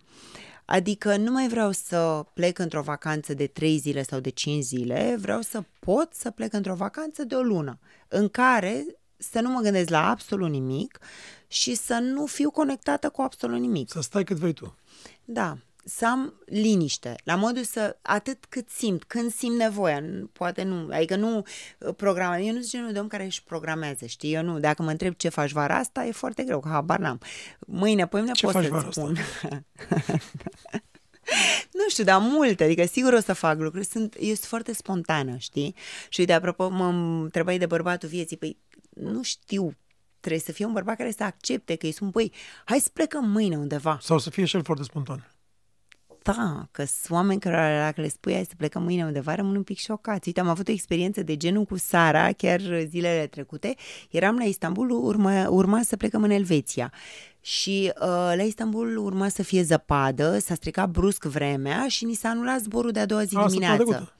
Adică nu mai vreau să plec într-o vacanță de 3 zile sau de 5 zile, vreau să pot să plec într-o vacanță de o lună, în care să nu mă gândesc la absolut nimic și să nu fiu conectată cu absolut nimic. Să stai cât vrei tu. Da, să am liniște, la modul să, atât cât simt, când simt nevoia, poate nu, adică nu uh, programez, eu nu sunt genul de om care își programează, știi, eu nu, dacă mă întreb ce faci vara asta, e foarte greu, că habar n-am. Mâine, mine Ce pot faci să-ți vara spun. Nu știu, dar multe, adică sigur o să fac lucruri, sunt, eu sunt foarte spontană, știi? Și de apropo, mă întrebai de bărbatul vieții, păi nu știu, trebuie să fie un bărbat care să accepte că îi spun, păi, hai să plecăm mâine undeva. Sau să fie și el foarte spontan. Da, că sunt oameni care dacă le spui hai să plecăm mâine undeva, rămân un pic șocați. Uite, am avut o experiență de genul cu Sara, chiar zilele trecute. Eram la Istanbul, urma, urma să plecăm în Elveția. Și uh, la Istanbul urma să fie zăpadă, s-a stricat brusc vremea și ni s-a anulat zborul de a doua zi A, săptămâna dimineață.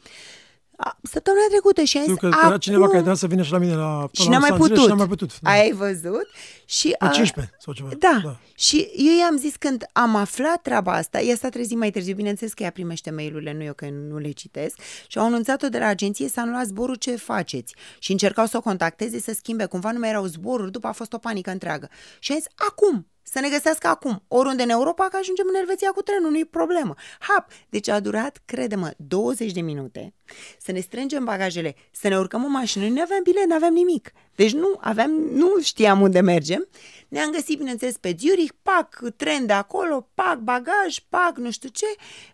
Trecută. A, Săptămâna trecută și am Știu zis, că era acum... cineva care trebuia să vină și la mine la și la n-a mai Los Angeles putut. Și n-a mai putut. Da. Ai văzut? Și, Pe a, 15 sau ceva. da. da. Și eu i-am zis când am aflat treaba asta, ea s-a trezit mai târziu, bineînțeles că ea primește mail-urile, nu eu că nu le citesc, și au anunțat-o de la agenție să anulat zborul ce faceți. Și încercau să o contacteze, să schimbe, cumva nu mai erau zboruri, după a fost o panică întreagă. Și am zis, acum, să ne găsească acum, oriunde în Europa, că ajungem în Elveția cu trenul, nu-i problemă. Hap! Deci a durat, crede-mă, 20 de minute să ne strângem bagajele, să ne urcăm în mașină. Nu aveam bilet, nu aveam nimic. Deci nu aveam, nu știam unde mergem. Ne-am găsit, bineînțeles, pe Zurich, pac, tren de acolo, pac, bagaj, pac, nu știu ce.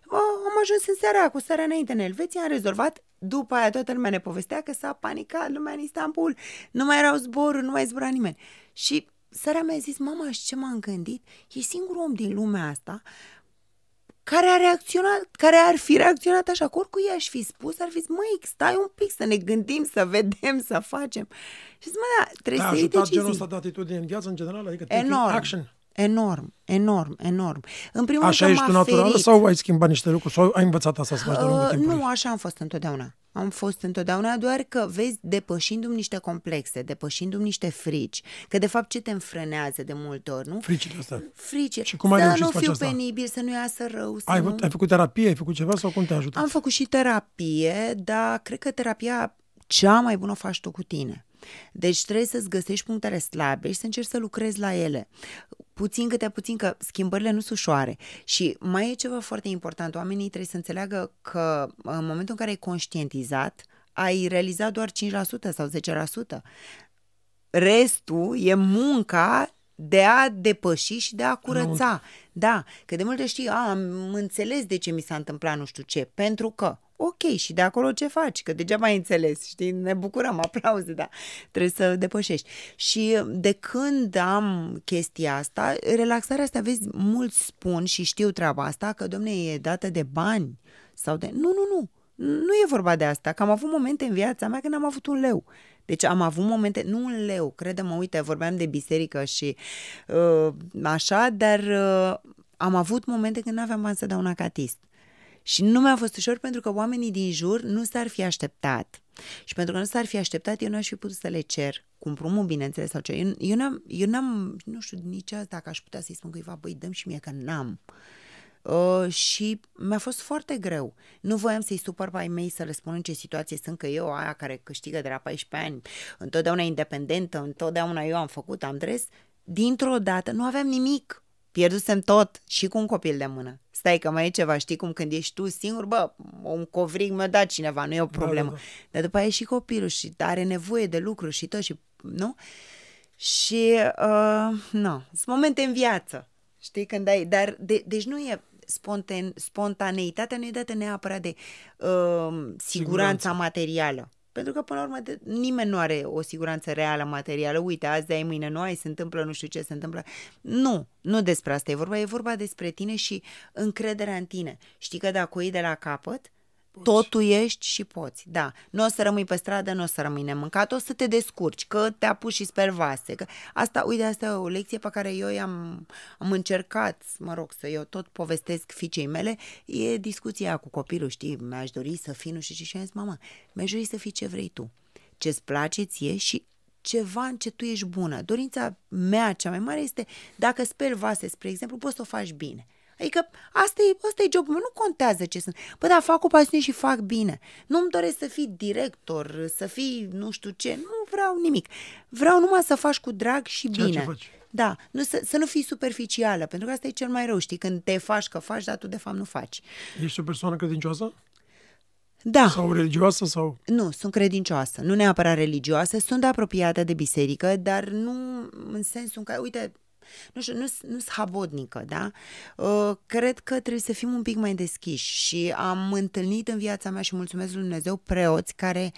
Am ajuns în seara, cu seara înainte în Elveția, am rezolvat după aia toată lumea ne povestea că s-a panicat lumea în Istanbul, nu mai erau zboruri, nu mai zbura nimeni. Și Sara mi-a zis, mama, și ce m-am gândit? E singurul om din lumea asta care a reacționat, care ar fi reacționat așa, că oricui i-aș fi spus, ar fi zis, măi, stai un pic să ne gândim, să vedem, să facem. Și zic, mă, da, trebuie Te-a să iei ajutat decizii. genul ăsta de atitudine în viață, în general? Adică taking Enorm. action. Enorm, enorm, enorm. În primul Așa rând ești că tu m-a naturală ferit. sau ai schimbat niște lucruri? Sau ai învățat asta să faci de-a lungul Uh, timpului? nu, așa am fost întotdeauna. Am fost întotdeauna, doar că vezi, depășindu-mi niște complexe, depășindu-mi niște frici, că de fapt ce te înfrânează de multe ori, nu? Fricile astea. Frici. Și cum ai să reușit nu să faci fiu asta? penibil, să nu iasă rău, să Ai, nu... făcut- ai făcut terapie, ai făcut ceva sau cum te-a ajutat? Am făcut și terapie, dar cred că terapia cea mai bună o faci tu cu tine. Deci trebuie să-ți găsești punctele slabe și să încerci să lucrezi la ele. Puțin câte puțin, că schimbările nu sunt ușoare. Și mai e ceva foarte important. Oamenii trebuie să înțeleagă că în momentul în care ai conștientizat, ai realizat doar 5% sau 10%. Restul e munca de a depăși și de a curăța. Da, că de multe știi, a, am înțeles de ce mi s-a întâmplat nu știu ce, pentru că Ok, și de acolo ce faci? Că degeaba ai înțeles, știi? Ne bucurăm, aplauze, da. Trebuie să depășești. Și de când am chestia asta, relaxarea asta, vezi, mulți spun și știu treaba asta, că, domne, e dată de bani sau de... Nu, nu, nu. Nu e vorba de asta, că am avut momente în viața mea când am avut un leu. Deci am avut momente, nu un leu, crede-mă, uite, vorbeam de biserică și uh, așa, dar uh, am avut momente când nu aveam bani să dau un acatist. Și nu mi-a fost ușor pentru că oamenii din jur nu s-ar fi așteptat. Și pentru că nu s-ar fi așteptat, eu nu aș fi putut să le cer cu împrumul, bineînțeles, sau ce. Eu, eu, n-am, eu n-am, nu știu nici asta, dacă aș putea să-i spun cuiva, băi, dăm și mie că n-am. Uh, și mi-a fost foarte greu. Nu voiam să-i supăr pe ai mei să le spun în ce situație sunt, că eu, aia care câștigă de la 14 ani, întotdeauna independentă, întotdeauna eu am făcut, am dres, dintr-o dată nu aveam nimic Pierdusem tot și cu un copil de mână. Stai că mai e ceva, știi cum când ești tu singur, bă, un covrig mi-a dat cineva, nu e o problemă. Da, da, da. Dar după aia e și copilul și are nevoie de lucru și tot și, nu? Și, uh, nu, sunt momente în viață, știi, când ai, dar, de, deci nu e, spontan, spontaneitatea nu e dată neapărat de uh, siguranța Siguranță. materială. Pentru că, până la urmă, de, nimeni nu are o siguranță reală materială. Uite, azi ai, mâine nu ai, se întâmplă nu știu ce se întâmplă. Nu, nu despre asta e vorba. E vorba despre tine și încrederea în tine. Știi că dacă o iei de la capăt, totul ești și poți, da. Nu o să rămâi pe stradă, nu o să rămâi nemâncat, o să te descurci, că te apuci și sper vase. Că asta, uite, asta e o lecție pe care eu am, am încercat, mă rog, să eu tot povestesc fiicei mele, e discuția cu copilul, știi, mi-aș dori să fii nu știu ce și am zis, mama, mi-aș dori să fii ce vrei tu, ce-ți place ție și ceva în ce tu ești bună. Dorința mea cea mai mare este, dacă speli vase, spre exemplu, poți să o faci bine. Adică asta e, asta e jobul meu, nu contează ce sunt. Bă, dar fac cu pasiune și fac bine. Nu-mi doresc să fii director, să fii nu știu ce, nu vreau nimic. Vreau numai să faci cu drag și Ceea ce bine. faci. Da, nu, să, să nu fii superficială, pentru că asta e cel mai rău, știi, când te faci că faci, dar tu de fapt nu faci. Ești o persoană credincioasă? Da. Sau religioasă? Sau... Nu, sunt credincioasă, nu neapărat religioasă, sunt apropiată de biserică, dar nu în sensul în care, uite, nu știu, nu nu sunt habodnică, da? Uh, cred că trebuie să fim un pic mai deschiși și am întâlnit în viața mea și mulțumesc lui Dumnezeu preoți care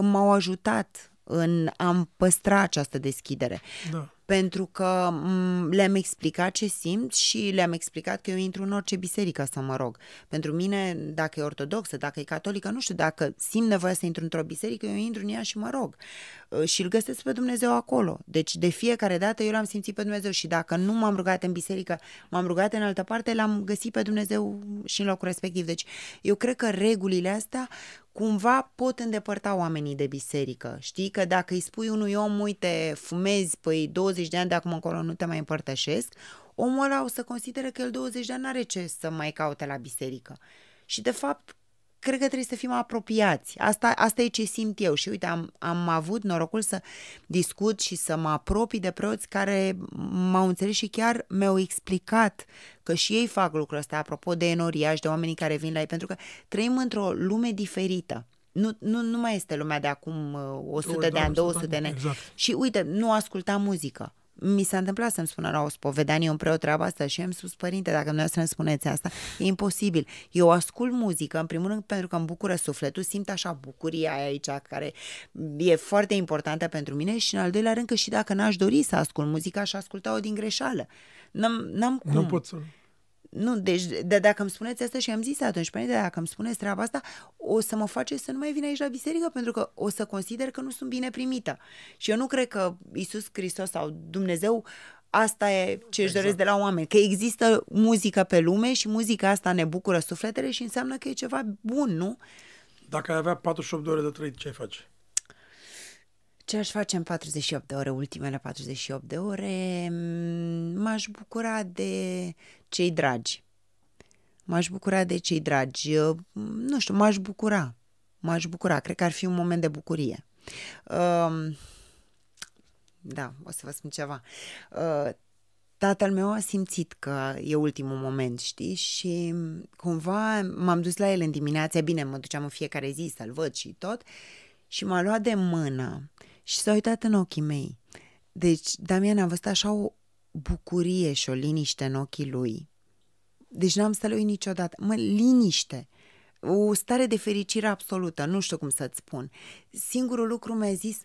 m-au ajutat în a păstra această deschidere. Da. Pentru că m, le-am explicat ce simt și le-am explicat că eu intru în orice biserică să mă rog. Pentru mine, dacă e ortodoxă, dacă e catolică, nu știu, dacă simt nevoia să intru într-o biserică, eu intru în ea și mă rog. Uh, Și îl găsesc pe Dumnezeu acolo. Deci de fiecare dată eu l-am simțit pe Dumnezeu și dacă nu m-am rugat în biserică, m-am rugat în altă parte, l-am găsit pe Dumnezeu și în locul respectiv. Deci eu cred că regulile astea cumva pot îndepărta oamenii de biserică. Știi că dacă îi spui unui om, uite, fumezi, păi 20 de ani de acum încolo nu te mai împărtășesc, omul ăla o să considere că el 20 de ani n-are ce să mai caute la biserică. Și de fapt, cred că trebuie să fim apropiați. Asta, asta e ce simt eu și uite, am, am avut norocul să discut și să mă apropii de preoți care m-au înțeles și chiar mi-au explicat că și ei fac lucrul ăsta, apropo de enoriaș, de oamenii care vin la ei, pentru că trăim într-o lume diferită. Nu, nu, nu mai este lumea de acum uh, 100 de doar ani, 100 200 de ani. exact. Și uite, nu ascultam muzică. Mi s-a întâmplat să-mi spună la o spovedanie un preot treaba asta și eu am spus, părinte, dacă dumneavoastră îmi spuneți asta, e imposibil. Eu ascult muzică, în primul rând, pentru că îmi bucură sufletul, simt așa bucuria aia aici, care e foarte importantă pentru mine și, în al doilea rând, că și dacă n-aș dori să ascult muzică, aș asculta-o din greșeală. N-am, n-am cum. Nu pot să... Nu, deci de, dacă îmi spuneți asta și am zis atunci, părinte, dacă îmi spuneți treaba asta, o să mă face să nu mai vin aici la biserică, pentru că o să consider că nu sunt bine primită. Și eu nu cred că Isus Hristos sau Dumnezeu asta e ce își doresc de la oameni, că există muzică pe lume și muzica asta ne bucură sufletele și înseamnă că e ceva bun, nu? Dacă ai avea 48 de ore de trăit, ce ai face? Ce aș face în 48 de ore, ultimele 48 de ore? Mm, M-aș bucura de cei dragi. M-aș bucura de cei dragi. Eu, Nu știu, m-aș bucura. M-aș bucura. Cred că ar fi un moment de bucurie. Um, Da, o să vă spun ceva. Uh, Tatăl meu a simțit că e ultimul moment, știi? Și cumva m-am dus la el în dimineața, bine, mă duceam în fiecare zi să-l văd și tot, și m-a luat de mână și s-a uitat în ochii mei. Deci, Damian, am văzut așa o bucurie și o liniște în ochii lui. Deci n-am să lui niciodată. Mă, liniște. O stare de fericire absolută, nu știu cum să-ți spun. Singurul lucru mi-a zis,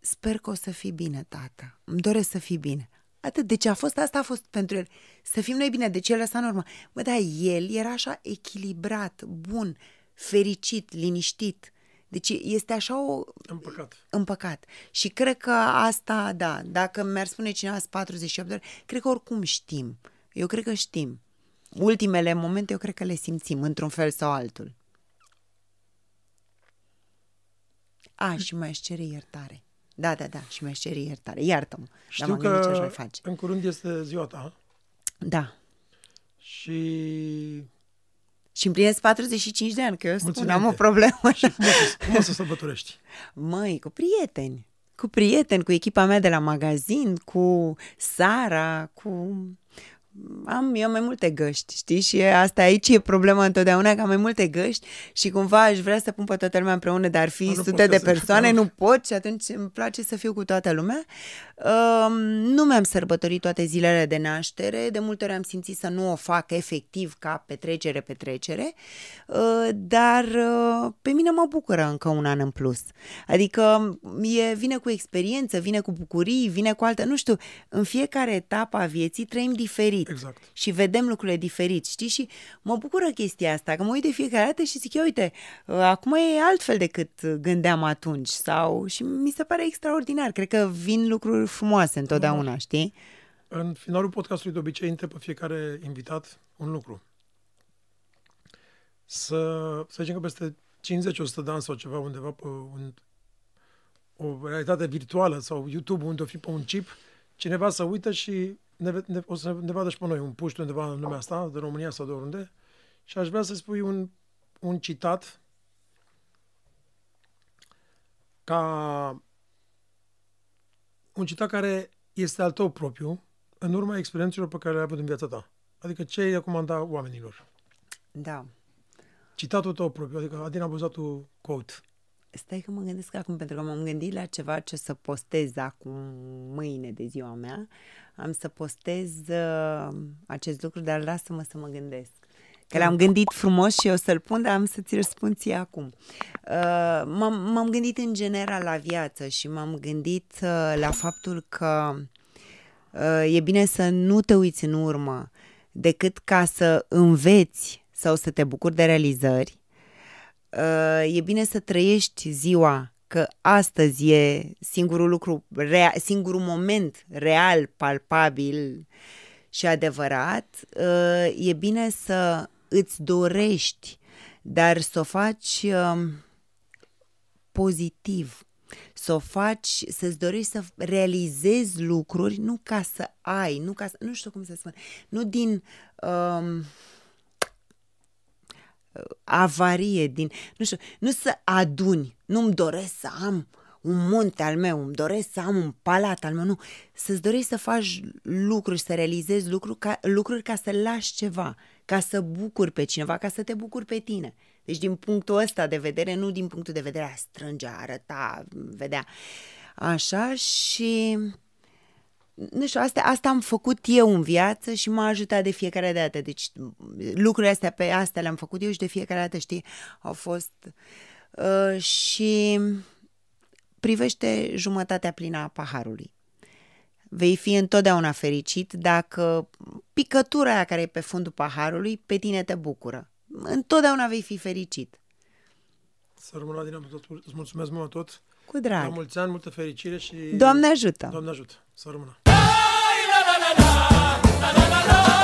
sper că o să fii bine, tată. Îmi doresc să fii bine. Atât. Deci a fost asta a fost pentru el. Să fim noi bine. Deci el lăsa în urmă. Bă, da, el era așa echilibrat, bun, fericit, liniștit. Deci este așa o Împăcat. împăcat. Și cred că asta, da, dacă mi-ar spune cineva azi 48 de ore, cred că oricum știm. Eu cred că știm. Ultimele momente eu cred că le simțim într-un fel sau altul. A, și mai aș cere iertare. Da, da, da, și mi-aș cere iertare. Iartă-mă. Dar Știu m-am gândit ce aș mai că face. în curând este ziua ta Da. și Și împlinesc 45 de ani, că eu spun, Mulțumim. am o problemă. cum o să, cum o să sărbătorești? Măi, cu prieteni. Cu prieteni, cu echipa mea de la magazin, cu Sara, cu am eu mai multe găști, știi? Și asta aici e problema întotdeauna, că am mai multe găști și cumva aș vrea să pun pe toată lumea împreună, dar fi sute de persoane, nu pot și atunci îmi place să fiu cu toată lumea. Uh, nu mi-am sărbătorit toate zilele de naștere, de multe ori am simțit să nu o fac efectiv ca petrecere, petrecere, uh, dar uh, pe mine mă bucură încă un an în plus. Adică e, vine cu experiență, vine cu bucurii, vine cu altă, nu știu, în fiecare etapă a vieții trăim diferit Exact. și vedem lucrurile diferit, știi? Și mă bucură chestia asta, că mă uit de fiecare dată și zic, uite, uh, acum e altfel decât gândeam atunci sau și mi se pare extraordinar. Cred că vin lucruri frumoase întotdeauna, știi? În finalul podcastului de obicei întreb pe fiecare invitat un lucru. Să, să zicem că peste 50-100 de ani sau ceva undeva pe un, o realitate virtuală sau YouTube unde o fi pe un chip, cineva să uită și ne, ne, o să ne vadă și pe noi un puști undeva în lumea asta, de România sau de oriunde, și aș vrea să spui un, un citat ca un citat care este al tău propriu, în urma experiențelor pe care le-ai avut în viața ta. Adică ce ai recomanda oamenilor? Da. Citatul tău propriu, adică Adina Buzatu quote. Stai că mă gândesc acum, pentru că m-am gândit la ceva ce să postez acum mâine de ziua mea. Am să postez uh, acest lucru, dar lasă-mă să mă gândesc. Că l-am gândit frumos și eu să-l pun, dar am să ți răspund ție acum. Uh, m-am, m-am gândit în general la viață și m-am gândit uh, la faptul că uh, e bine să nu te uiți în urmă decât ca să înveți sau să te bucuri de realizări. Uh, e bine să trăiești ziua că astăzi e singurul lucru, rea, singurul moment real, palpabil și adevărat. Uh, e bine să îți dorești, dar să o faci uh, pozitiv, să o faci, să-ți dorești să realizezi lucruri, nu ca să ai, nu ca să, nu știu cum să spun, nu din um, avarie, din, nu știu, nu să aduni, nu-mi doresc să am un munte al meu, îmi doresc să am un palat al meu, nu, să-ți dorești să faci lucruri, să realizezi lucruri ca, lucruri ca să lași ceva, ca să bucuri pe cineva, ca să te bucuri pe tine. Deci din punctul ăsta de vedere, nu din punctul de vedere a strânge, a arăta, vedea. Așa și nu știu, asta, asta am făcut eu în viață și m-a ajutat de fiecare dată. Deci lucrurile astea pe astea le-am făcut eu și de fiecare dată, știi, au fost... Uh, și privește jumătatea plină a paharului. Vei fi întotdeauna fericit dacă picătura aia care e pe fundul paharului pe tine te bucură. Întotdeauna vei fi fericit. Să rămână, Adina, îți mulțumesc mult tot. Cu drag. La mulți ani, multă fericire și... Doamne ajută! Doamne ajută! Să rămână! la la la la la la la la